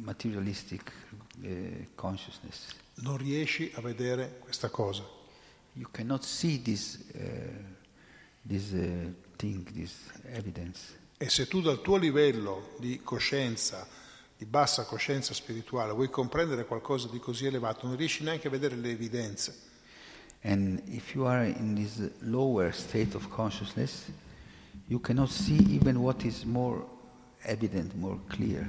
materialistic uh, consciousness. Non riesci a vedere questa cosa. You cannot see this, uh, this uh, thing, this evidence. E se tu dal tuo livello di coscienza, di bassa coscienza spirituale, vuoi comprendere qualcosa di così elevato, non riesci neanche a vedere le evidenze. And if you are in this lower state of consciousness, you cannot see even what is more evident, more clear.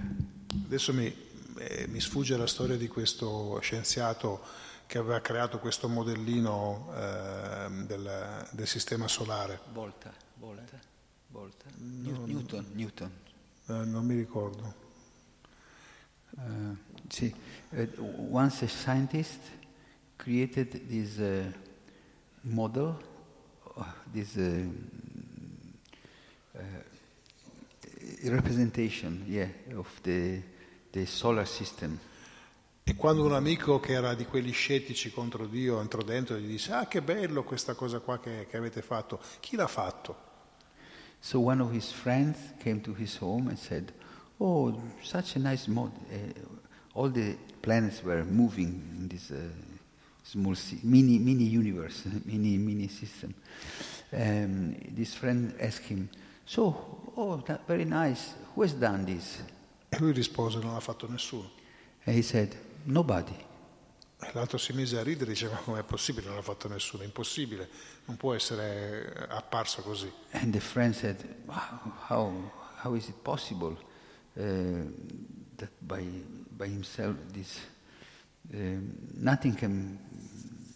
Adesso mi, eh, mi sfugge la storia di questo scienziato che aveva creato questo modellino eh, del, del sistema solare. Volta, volta, volta. New- Newton, Newton. Eh, non mi ricordo. Uh, see, uh, once a scientist created this uh, model, this uh, uh, representation, yeah, of the the solar system. E quando un amico che era di quelli scettici contro Dio entrò dentro e gli disse ah che bello questa cosa qua che, che avete fatto, chi l'ha fatto? So one of his friends came to his home and said, "Oh, such a nice mod. Uh, all the planets were moving in this uh, small si- mini mini universe, mini mini system." Um, this friend asked him, "So, oh, very nice. Who has done this?" E lui rispose non l'ha fatto nessuno. And he said, "Nobody." E l'altro si mise a ridere e diceva ma com'è possibile, non l'ha fatto nessuno, impossibile, non può essere eh, apparso così. And the friend said, "Wow, how, how is it possible uh, that by, by himself this um, nothing can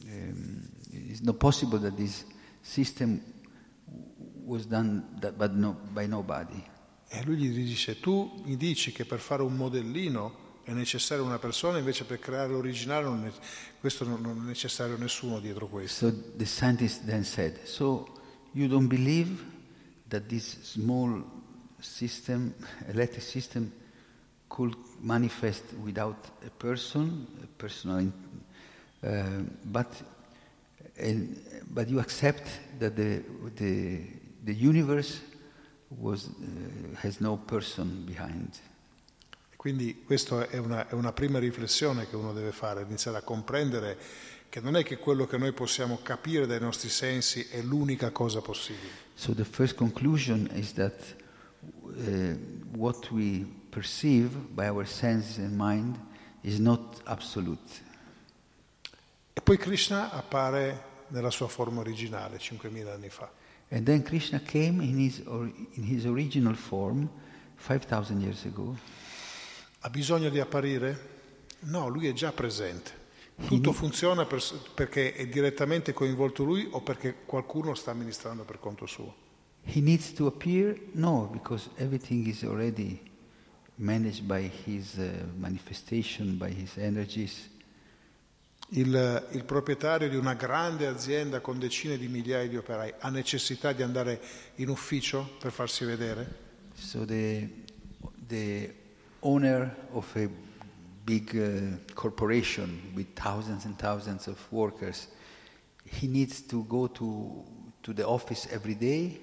um, it's not possible that this system was done that, but no, by nobody." E lui gli dice tu mi dici che per fare un modellino è necessaria una persona, invece per creare l'originale non è, questo non, non è necessario nessuno dietro questo. So the scientist then said, "So you don't believe that this small system, electric system, could manifest without a person, a personal, uh, but and, but you accept that the the the universe was uh, has no person behind." Quindi questa è una, è una prima riflessione che uno deve fare, iniziare a comprendere che non è che quello che noi possiamo capire dai nostri sensi è l'unica cosa possibile. So the first conclusion is that uh, what we perceive by our senses and mind is not absolute. E poi Krishna appare nella sua forma originale 5.000 anni fa. And then Krishna came in his, or, in his original form 5,000 years ago. Ha bisogno di apparire? No, lui è già presente. Tutto funziona per- perché è direttamente coinvolto lui o perché qualcuno sta amministrando per conto suo. He needs to appear? No, because everything is already managed by his uh, manifestation, by his energies. Il, il proprietario di una grande azienda con decine di migliaia di operai ha necessità di andare in ufficio per farsi vedere? So the, the owner of a big uh, corporation with thousands and thousands of workers, he needs to go to, to the office every day?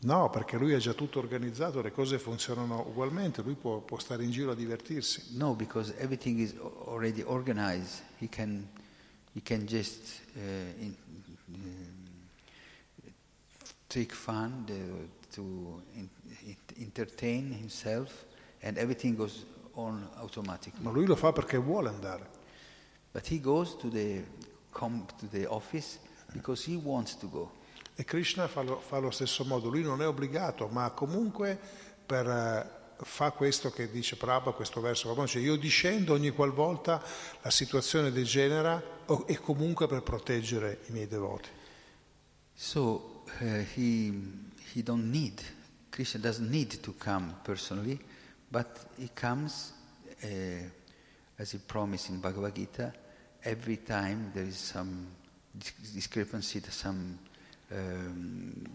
No, perché lui ha già tutto organizzato, le cose funzionano ugualmente, lui può, può stare in giro a divertirsi. No, because everything is al- already organized. He can, he can just uh, in, um, take fun the, to in- entertain himself, and everything goes on automatically. Ma lui lo fa perché vuole andare. But he goes to the, come to the office because he wants to go. E Krishna fa lo, fa allo stesso modo, lui non è obbligato, ma comunque per, eh, fa questo che dice Prabhupada, questo verso, cioè io discendo ogni qualvolta la situazione degenera e comunque per proteggere i miei devoti. So uh, he, he don't need, Krishna doesn't need to come personally, but he comes, uh, as he promised in Bhagavad Gita, every time there is some dis- discrepancy, some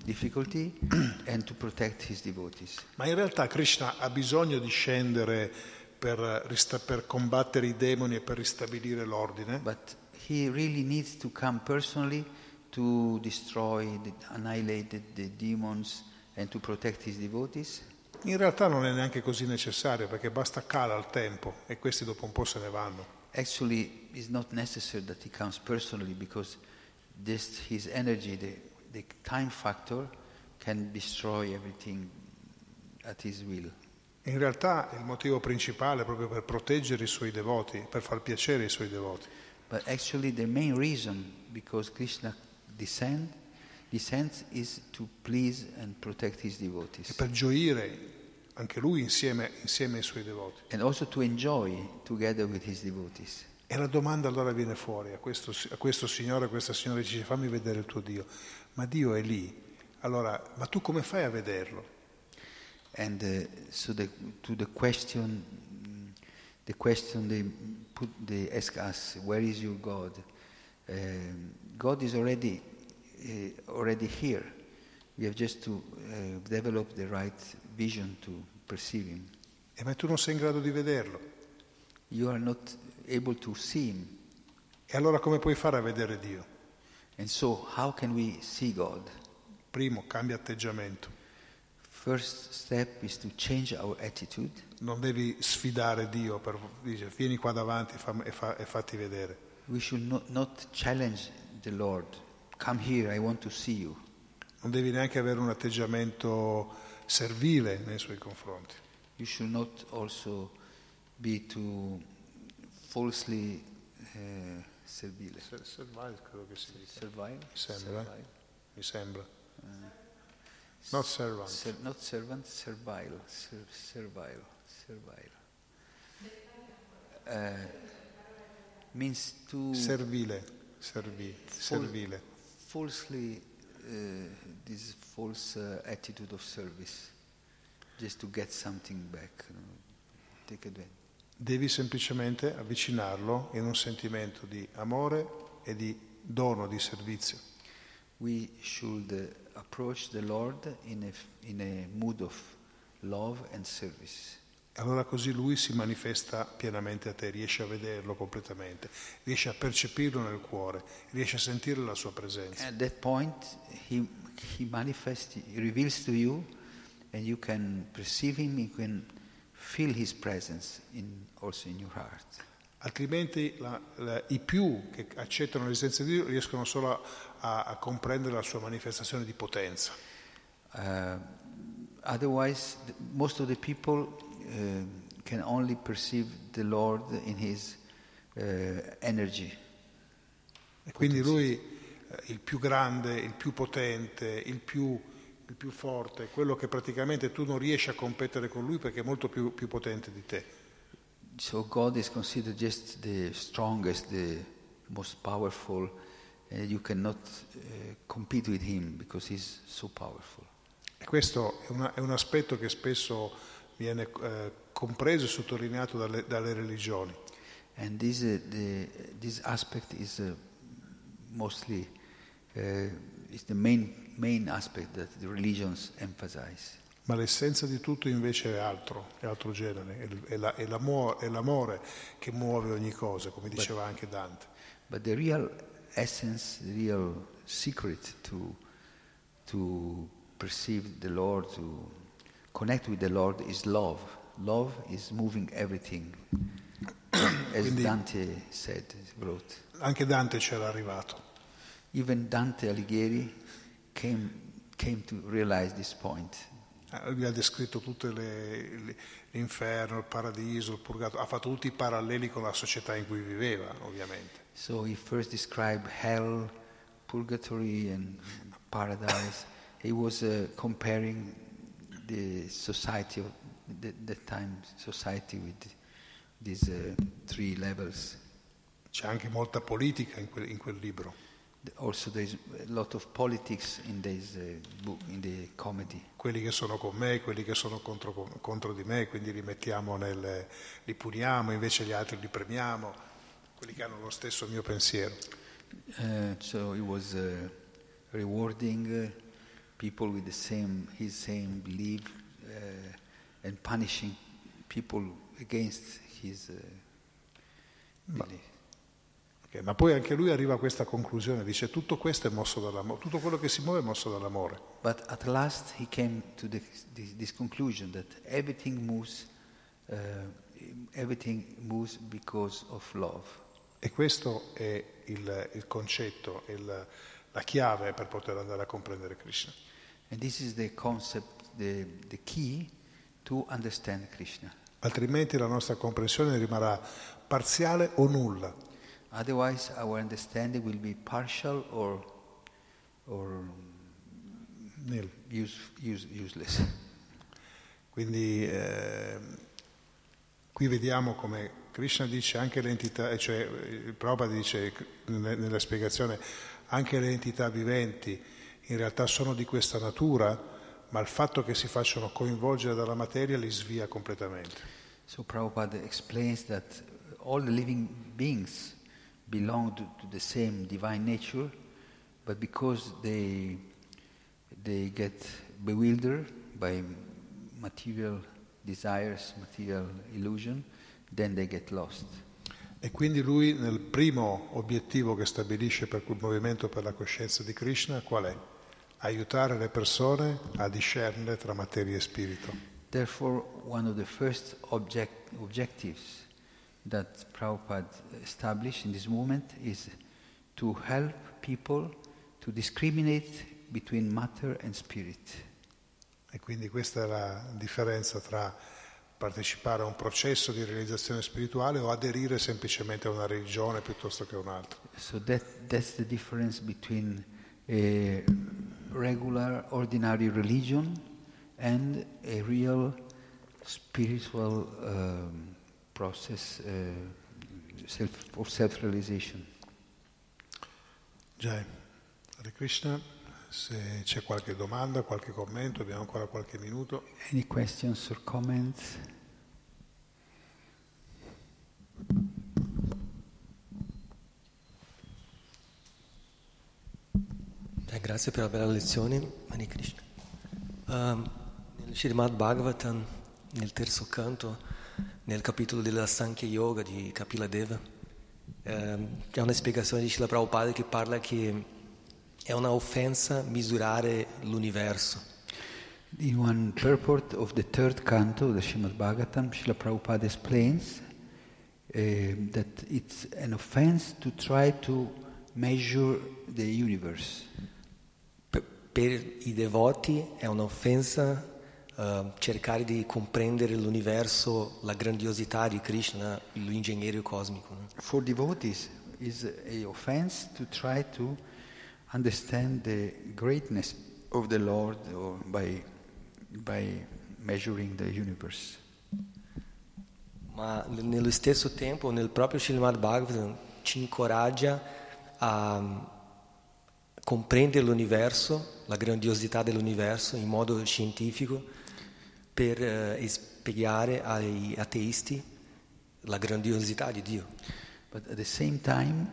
difficulty, and to protect his devotees. Ma in realtà Krishna ha bisogno di scendere per, rista- per combattere i demoni e per ristabilire l'ordine, But he really needs to come personally to destroy, the, annihilate the, the demons, and to protect his devotees. In realtà non è neanche così necessario perché basta cala al tempo e questi dopo un po' se ne vanno. Actually, it's not necessary that he comes personally because this, his energy, the, the time factor, can destroy everything at his will. In realtà il motivo principale è proprio per proteggere i suoi devoti, per far piacere ai suoi devoti. But actually, the main reason because Krishna descend, descends is to please and protect his E devotees. per gioire anche lui insieme, insieme ai suoi devoti. And also to enjoy together with his devotees. E la domanda allora viene fuori a questo, a questo signore, a questa signora dice fammi vedere il tuo Dio. Ma Dio è lì. Allora, ma tu come fai a vederlo? And uh, so the, to the question, the question they put, they ask us, where is your God? Um, God is already uh, already here. We have just to uh, develop the right vision to perceive Him. E ma tu non sei in grado di vederlo. You are not able to see Him, E allora come puoi fare a vedere Dio? And so how can we see God? Primo, cambia atteggiamento. First step is to change our attitude. Non devi sfidare Dio per dice vieni qua davanti e, fammi- e fa- e fatti vedere. We should not, not challenge the Lord. Come here, I want to see you. Non devi neanche avere un atteggiamento servile nei suoi confronti. You should not also be too falsely uh, servile. Servile credo che si dica. Servile? Sembra? Servile. Mi sembra. Not servant. Ser- not servant, servile. Ser- servile. Servile. Uh, means to Servile. Servi- servile. falsely, uh, this false uh, attitude of service, just to get something back. take advantage. Devi semplicemente avvicinarlo in un sentimento di amore e di dono, di servizio. We should approach the Lord in a, in a mood of love and service. Allora così lui si manifesta pienamente a te, riesci a vederlo completamente, riesci a percepirlo nel cuore, riesci a sentire la sua presenza. At that point, he, he manifests, he reveals to you, and you can perceive him, you can feel his presence in, also in your heart. Altrimenti la- la- i più che accettano l'esistenza di Dio riescono solo a, a comprendere la sua manifestazione di potenza. Uh, otherwise, the, most of the people uh, can only perceive the Lord in his uh, energy. E quindi lui, eh, il più grande, il più potente, il più, il più forte, quello che praticamente tu non riesci a competere con lui perché è molto più, più potente di te. So God is considered just the strongest, the most powerful, and you cannot uh, compete with him because he's so powerful. E questo è, una- è un aspetto che spesso viene eh, compreso e sottolineato dalle, dalle religioni. And this, uh, the, this aspect is uh, mostly uh, is the main, main aspect that the religions emphasize. Ma l'essenza di tutto invece è altro, è altro genere, è, la- è l'amo- è l'amore che muove ogni cosa, come diceva anche Dante. But the real essence, the real secret to, to perceive the Lord, to connect with the Lord is love. Love is moving everything. As Quindi- Dante said, wrote. Anche Dante c'era arrivato. Even Dante Alighieri came, came to realize this point. Eh, Lui ha descritto tutto l'inferno, il paradiso, il purgatorio, ha fatto tutti i paralleli con la società in cui viveva, ovviamente. So he first described hell, purgatory, and paradise. He was uh, comparing the society of the, that time society with these uh, three levels. C'è anche molta politica in quel, in quel libro. Also, there is a lot of politics in this uh, book, in the comedy. Quelli che sono con me, quelli che sono contro, contro di me, quindi li mettiamo nel, li puniamo, invece gli altri li premiamo, quelli che hanno lo stesso mio pensiero. Uh, so it was uh, rewarding uh, people with the same his same belief uh, and punishing people against his uh, belief. Ok, Ma poi anche lui arriva a questa conclusione, dice tutto questo è mosso dall'amore, tutto quello che si muove è mosso dall'amore. But at last he came to the, this, this conclusion that everything moves, uh, everything moves because of love. E questo è il, il concetto, il- la chiave per poter andare a comprendere Krishna. And this is the concept, the, the key to understand Krishna. Altrimenti la nostra comprensione rimarrà parziale o nulla. Otherwise, our understanding will be partial or, or use, use, useless. Quindi eh, qui vediamo come Krishna dice anche le entità, cioè il Prabhupada dice nella spiegazione anche le entità viventi in realtà sono di questa natura, ma il fatto che si facciano coinvolgere dalla materia li svia completamente. So Prabhupada explains that all the living beings belong to, to the same divine nature, but because they, they get bewildered by material desires, material illusion, then they get lost. E quindi lui nel primo obiettivo che stabilisce per il movimento per la coscienza di Krishna, qual è? Aiutare le persone a discernere tra materia e spirito. Therefore, one of the first object, objectives that Prabhupada established in this movement is to help people to discriminate between matter and spirit. E quindi questa è la differenza tra partecipare a un processo di realizzazione spirituale o aderire semplicemente a una religione piuttosto che a un'altra. So that, that's the difference between a regular, ordinary religion and a real spiritual um, process uh, self, of self-realization. Jai, Hare Krishna, se c'è qualche domanda, qualche commento, abbiamo ancora qualche minuto. Any questions or comments? Eh, grazie per la bella lezione, Hare Krishna. Um, nel Srimad Bhagavatam, nel terzo canto, nel capitolo della Sankhya Yoga di Kapila Deva, ehm, c'è una spiegazione di Srila Prabhupada che parla che è una offensa misurare l'universo. In one purport of the third canto of the Srimad Bhagavatam, Srila Prabhupada explains uh, that it's an offense to try to measure the universe. Per, per i devoti è un'offensa eh, cercare di comprendere l'universo, la grandiosità di Krishna, l'ingegnerio cosmico. no? For devotees, is a offense to try to understand the greatness of the Lord or by, by measuring the universe. Ma nello stesso tempo, nel proprio Srimad Bhagavatam ci incoraggia a mm, comprendere l'universo, la grandiosità dell'universo in modo scientifico per eh, spiegare ai ateisti la grandiosità di Dio. But at the same time,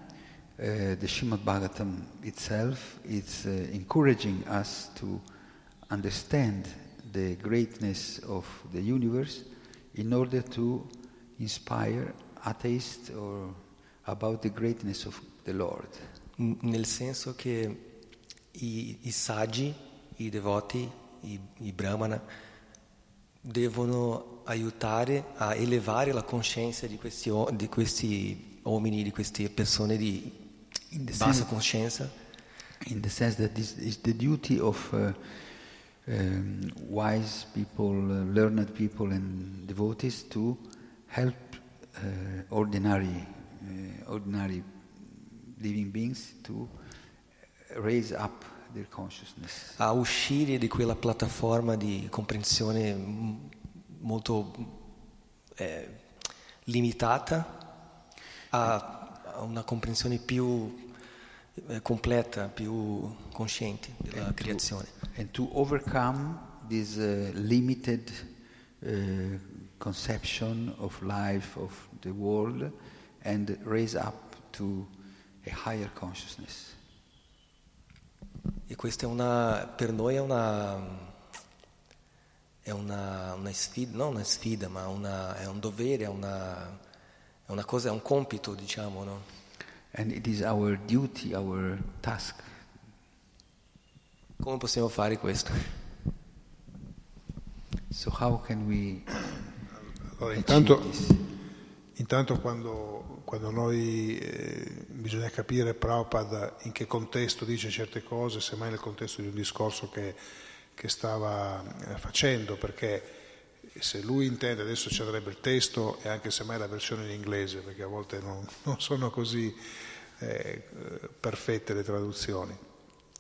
uh, the Srimad Bhagavatam itself is uh, encouraging us to understand the greatness of the universe in order to inspire atheists or about the greatness of the Lord. N- nel senso che i, i saggi, i devoti, i, i brahmana devono aiutare a elevare la coscienza di questi, di questi uomini, di queste persone di bassa sense- coscienza, in the sense that this is the duty of uh, um, wise people, uh, learned people, and devotees to help uh, ordinary, uh, ordinary living beings to raise up. A uscire di quella piattaforma di comprensione molto eh, limitata a, a una comprensione più eh, completa, più consciente della creazione. and to overcome this uh, limited uh, conception of life of the world and raise up to a higher consciousness. E questa è una, per noi è una, è una, una sfida, non una sfida, ma una, è un dovere, è una, è una cosa, è un compito, diciamo, no? And it is our duty, our task. Come possiamo fare questo? So how can we Allora, intanto, this? Intanto quando, quando noi eh, bisogna capire Prabhupada in che contesto dice certe cose, semmai nel contesto di un discorso che, che stava eh, facendo, perché se lui intende, adesso ci andrebbe il testo e anche semmai la versione in inglese, perché a volte non, non sono così eh, perfette le traduzioni.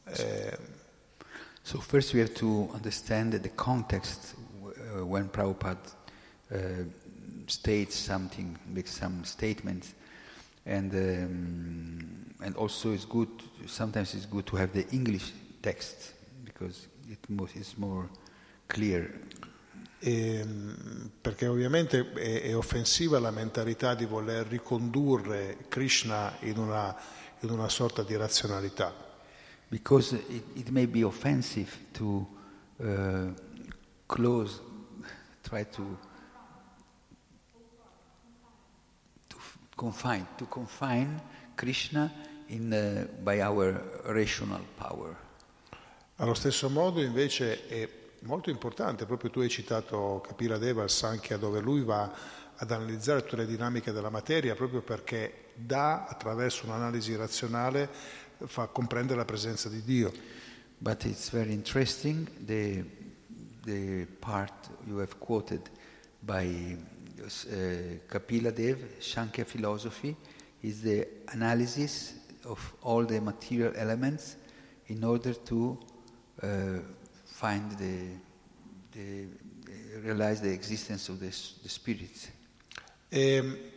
Eh, So first we have to understand the context uh, when Prabhupada uh, states something, makes some statements, and um, and also it's good. Sometimes it's good to have the English text because it is more clear. Ehm, perché ovviamente è, è offensiva la mentalità di voler ricondurre Krishna in una, in una sorta di razionalità. Because it, it may be offensive to uh, close, try to to f- confine, to confine Krishna in, uh, by our rational power. Allo stesso modo invece è molto importante, proprio tu hai citato Kapila Deva, il Sankhya, dove lui va ad analizzare tutte le dinamiche della materia proprio perché dà, attraverso un'analisi razionale, fa comprendere la presenza di Dio. But it's very interesting the, the part you have quoted by uh, Kapila Dev, Shankya philosophy, is the analysis of all the material elements in order to uh, find the, the, realize the existence of the, the spirit. E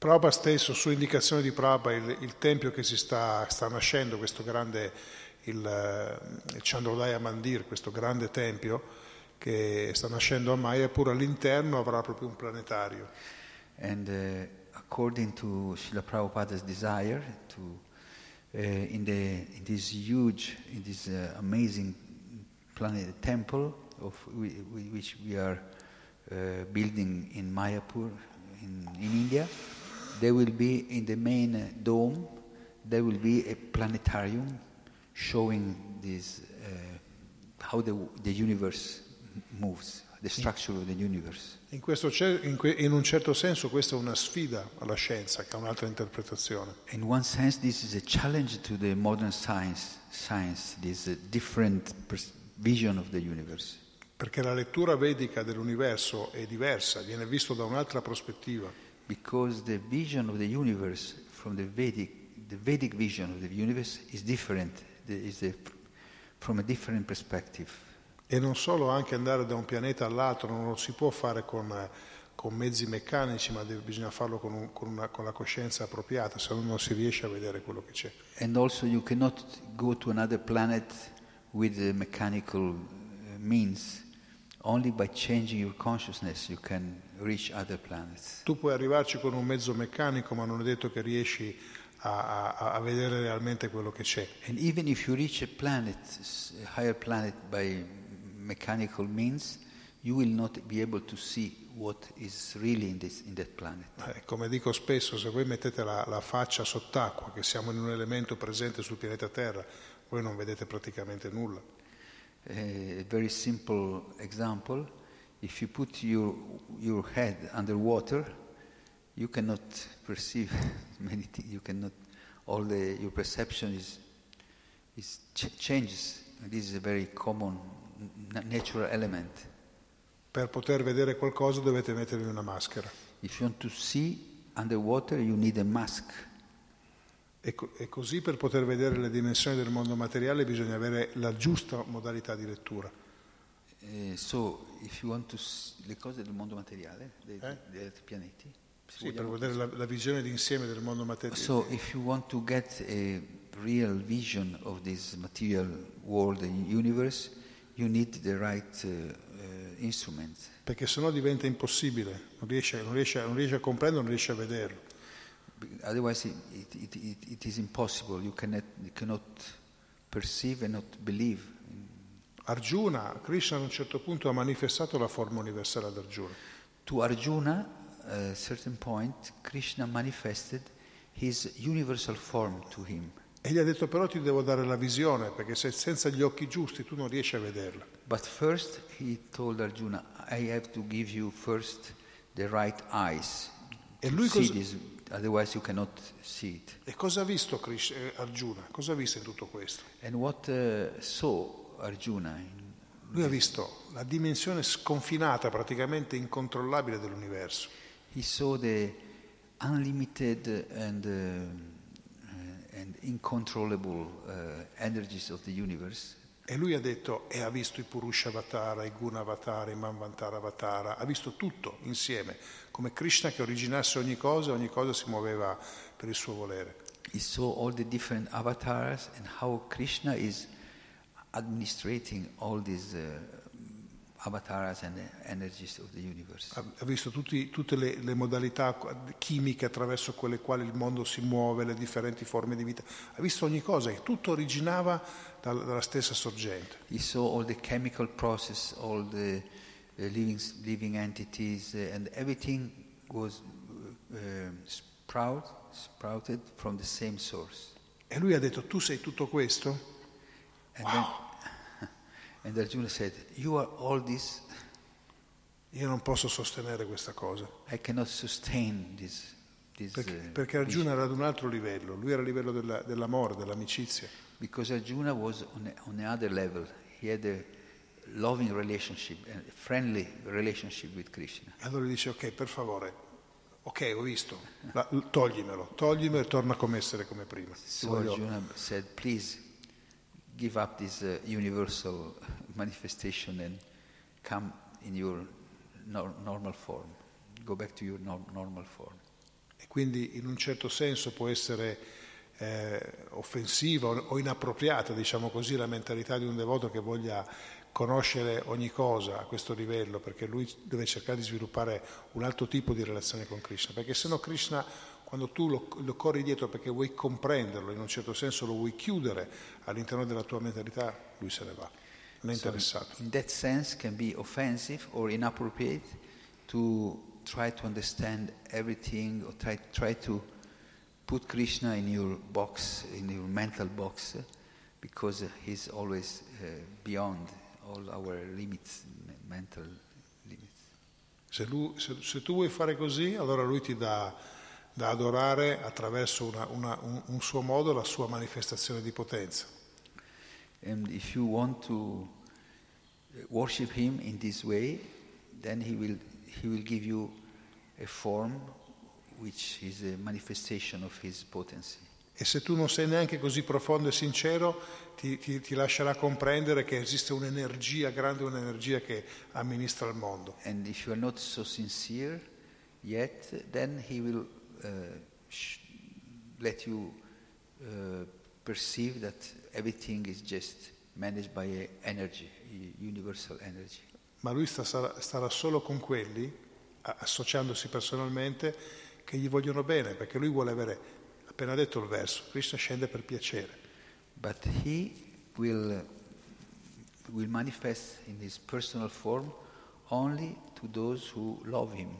Prabhupada stesso, su indicazione di Prabhupada, il, il tempio che si sta, sta nascendo, questo grande, il, eh, il Chandrodaya Mandir, questo grande tempio che sta nascendo a Mayapur, all'interno avrà proprio un planetario. And uh, according to Srila Prabhupada's desire, to, uh, in, the, in this huge, in this uh, amazing planet temple of we, we, which we are uh, building in Mayapur, in, in India, there will be in the main dome, there will be a planetarium showing this, uh, how the, the universe moves, the structure of the universe. In, questo in, que- in un certo senso questa è una sfida alla scienza, che ha un'altra interpretazione. In one sense, this is a challenge to the modern science, science this uh, different vision of the universe. Perché la lettura vedica dell'universo è diversa, viene visto da un'altra prospettiva. Because the vision of the universe from the Vedic, the Vedic vision of the universe is different, is a, from a different perspective. E non solo anche andare da un pianeta all'altro, non lo si può fare con, con mezzi meccanici, ma deve- bisogna farlo con, un- con una- con la coscienza appropriata, se no non si riesce a vedere quello che c'è. And also, you cannot go to another planet with mechanical uh, means. Only by changing your consciousness you can reach other planets. Tu puoi arrivarci con un mezzo meccanico, ma non è detto che riesci a, a- a vedere realmente quello che c'è. And even if you reach a planet, a higher planet by mechanical means, you will not be able to see what is really in, this, in that planet. Eh, come dico spesso, se voi mettete la, la faccia sott'acqua, che siamo in un elemento presente sul pianeta Terra, voi non vedete praticamente nulla. A very simple example if you put your, your head underwater, you cannot perceive many things, you cannot, all the, your perception is, is ch- changes. This is a very common natural element. Per poter vedere qualcosa dovete mettervi una maschera. If you want to see underwater, you need a mask. E, co- e così per poter vedere le dimensioni del mondo materiale bisogna avere la giusta modalità di lettura. Eh, so, if you want to s- le cose del mondo materiale, dei, Eh? degli altri pianeti. Sì, per vedere la, la visione d'insieme del mondo materiale. So, if you want to get a real vision of this material world and universe, right uh, uh. Perché sennò diventa impossibile, non riesce, non riesce- non riesce a comprendere, non riesce a vederlo. Otherwise, it, it, it, it, is impossible. You cannot, you cannot perceive and not believe. Arjuna, Krishna a un certo punto ha manifestato la forma universale ad Arjuna. To Arjuna, a certain point, Krishna manifested his universal form to him. E gli ha detto però ti devo dare la visione perché se senza gli occhi giusti tu non riesci a vederla. But first, he told Arjuna, I have to give you first the right eyes E lui cosa- this, otherwise you cannot see it. E cosa ha visto Krish- eh, Arjuna? Cosa ha visto in tutto questo? And what uh, saw Arjuna? in- Lui ha visto la dimensione sconfinata, praticamente incontrollabile dell'universo. He saw the unlimited and, uh, and incontrollable uh, energies of the universe. E lui ha detto, e ha visto i Purushavatara, i Gunavatara, i Manvantara Avatara, ha visto tutto insieme, come Krishna che originasse ogni cosa, ogni cosa si muoveva per il suo volere. He saw all the different avatars and how Krishna is administrating all these uh, avatars and energies of the universe. Ha visto tutti- tutte le, le modalità chimiche attraverso quelle quali il mondo si muove, le differenti forme di vita. Ha visto ogni cosa e tutto originava dal- dalla stessa sorgente. He saw all the chemical process, all the uh, living, living entities, uh, and everything was uh, sprout, sprouted from the same source. E lui ha detto, tu sei tutto questo? And, then, and Arjuna said, You are all this, Io non posso sostenere questa cosa. I cannot sustain this. this Perché, uh, perché Arjuna era ad un altro livello, lui era a livello della- dell'amore, dell'amicizia. Because Arjuna was on, on another level. He had a loving relationship, a friendly relationship with Krishna. Allora dice, ok, per favore, ok, ho visto, la- toglimelo, toglimelo e torna come essere come prima. So Arjuna said, Please give up this uh, universal manifestation and come in your nor- normal form. Go back to your nor- normal form. E quindi in un certo senso può essere eh, offensiva o inappropriata, diciamo così, la mentalità di un devoto che voglia conoscere ogni cosa a questo livello, perché lui deve cercare di sviluppare un altro tipo di relazione con Krishna, perché se no Krishna, quando tu lo, lo corri dietro perché vuoi comprenderlo, in un certo senso lo vuoi chiudere all'interno della tua mentalità, lui se ne va, non è So interessato. in that sense, can be offensive or inappropriate to try to understand everything or try, try to put Krishna in your box, in your mental box, because he's always uh, beyond all our limits, me- mental limits. Se, lui- se- se tu vuoi fare così, allora lui ti dà da adorare attraverso una- una- un, un suo modo la sua manifestazione di potenza. Way, he will, he will. E se tu non sei neanche così profondo e sincero, ti, ti- ti lascerà comprendere che esiste un'energia grande, un'energia che amministra il mondo. And if you are not so sincere yet, then he will sh- let you uh, perceive that everything is just managed by energy, universal energy. Ma lui sta- starà solo con quelli, associandosi personalmente, che gli vogliono bene, perché lui vuole avere, appena detto il verso, Krishna scende per piacere. But he will, uh, will manifest in his personal form only to those who love him.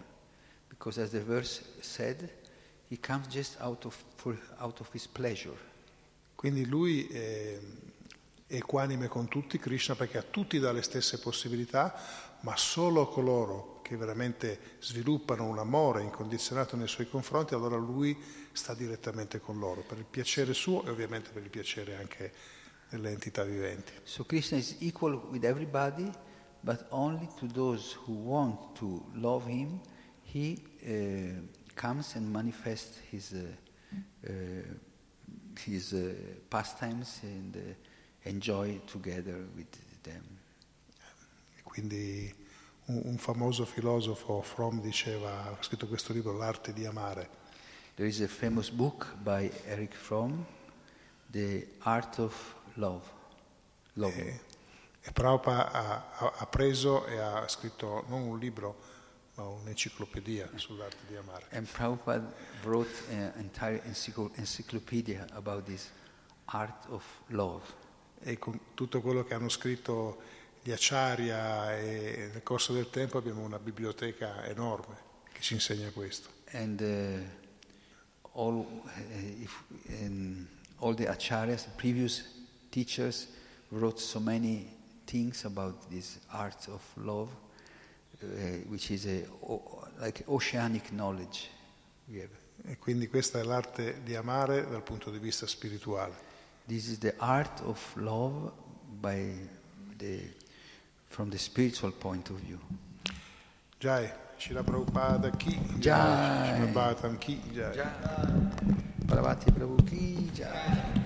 Because as the verse said, of, for, out of his pleasure. Quindi lui è, è equanime con tutti, Krishna, perché a tutti dà le stesse possibilità, ma solo a coloro che veramente sviluppano un amore incondizionato nei suoi confronti, allora lui sta direttamente con loro, per il piacere suo e ovviamente per il piacere anche delle entità viventi. So Krishna is equal with everybody, but only to those who want to love him, he uh, comes and manifests his, uh, uh, his uh, pastimes and enjoy together with them. Quindi un, un famoso filosofo, Fromm, diceva, ha scritto questo libro, L'arte di amare, There is a famous book by Eric Fromm, The Art of Love. Love. E, e Prabhupada ha- ha preso e ha scritto non un libro, ma un'enciclopedia sull'arte di amare. And Prabhupada wrote an entire encycl- encyclopedia about this art of love. E con tutto quello che hanno scritto gli Acharya e nel corso del tempo abbiamo una biblioteca enorme che ci insegna questo. And uh, all, uh, if, um, all the acharyas, previous teachers, wrote so many things about this art of love, which is a, like oceanic knowledge. E quindi questa è l'arte di amare dal punto di vista spirituale. This is the art of love by the, from the spiritual point of view. Jai, Shila Prabhupada chi? Jai. Shila Bhattam chi? Jai. Paravati Prabhu ki jai.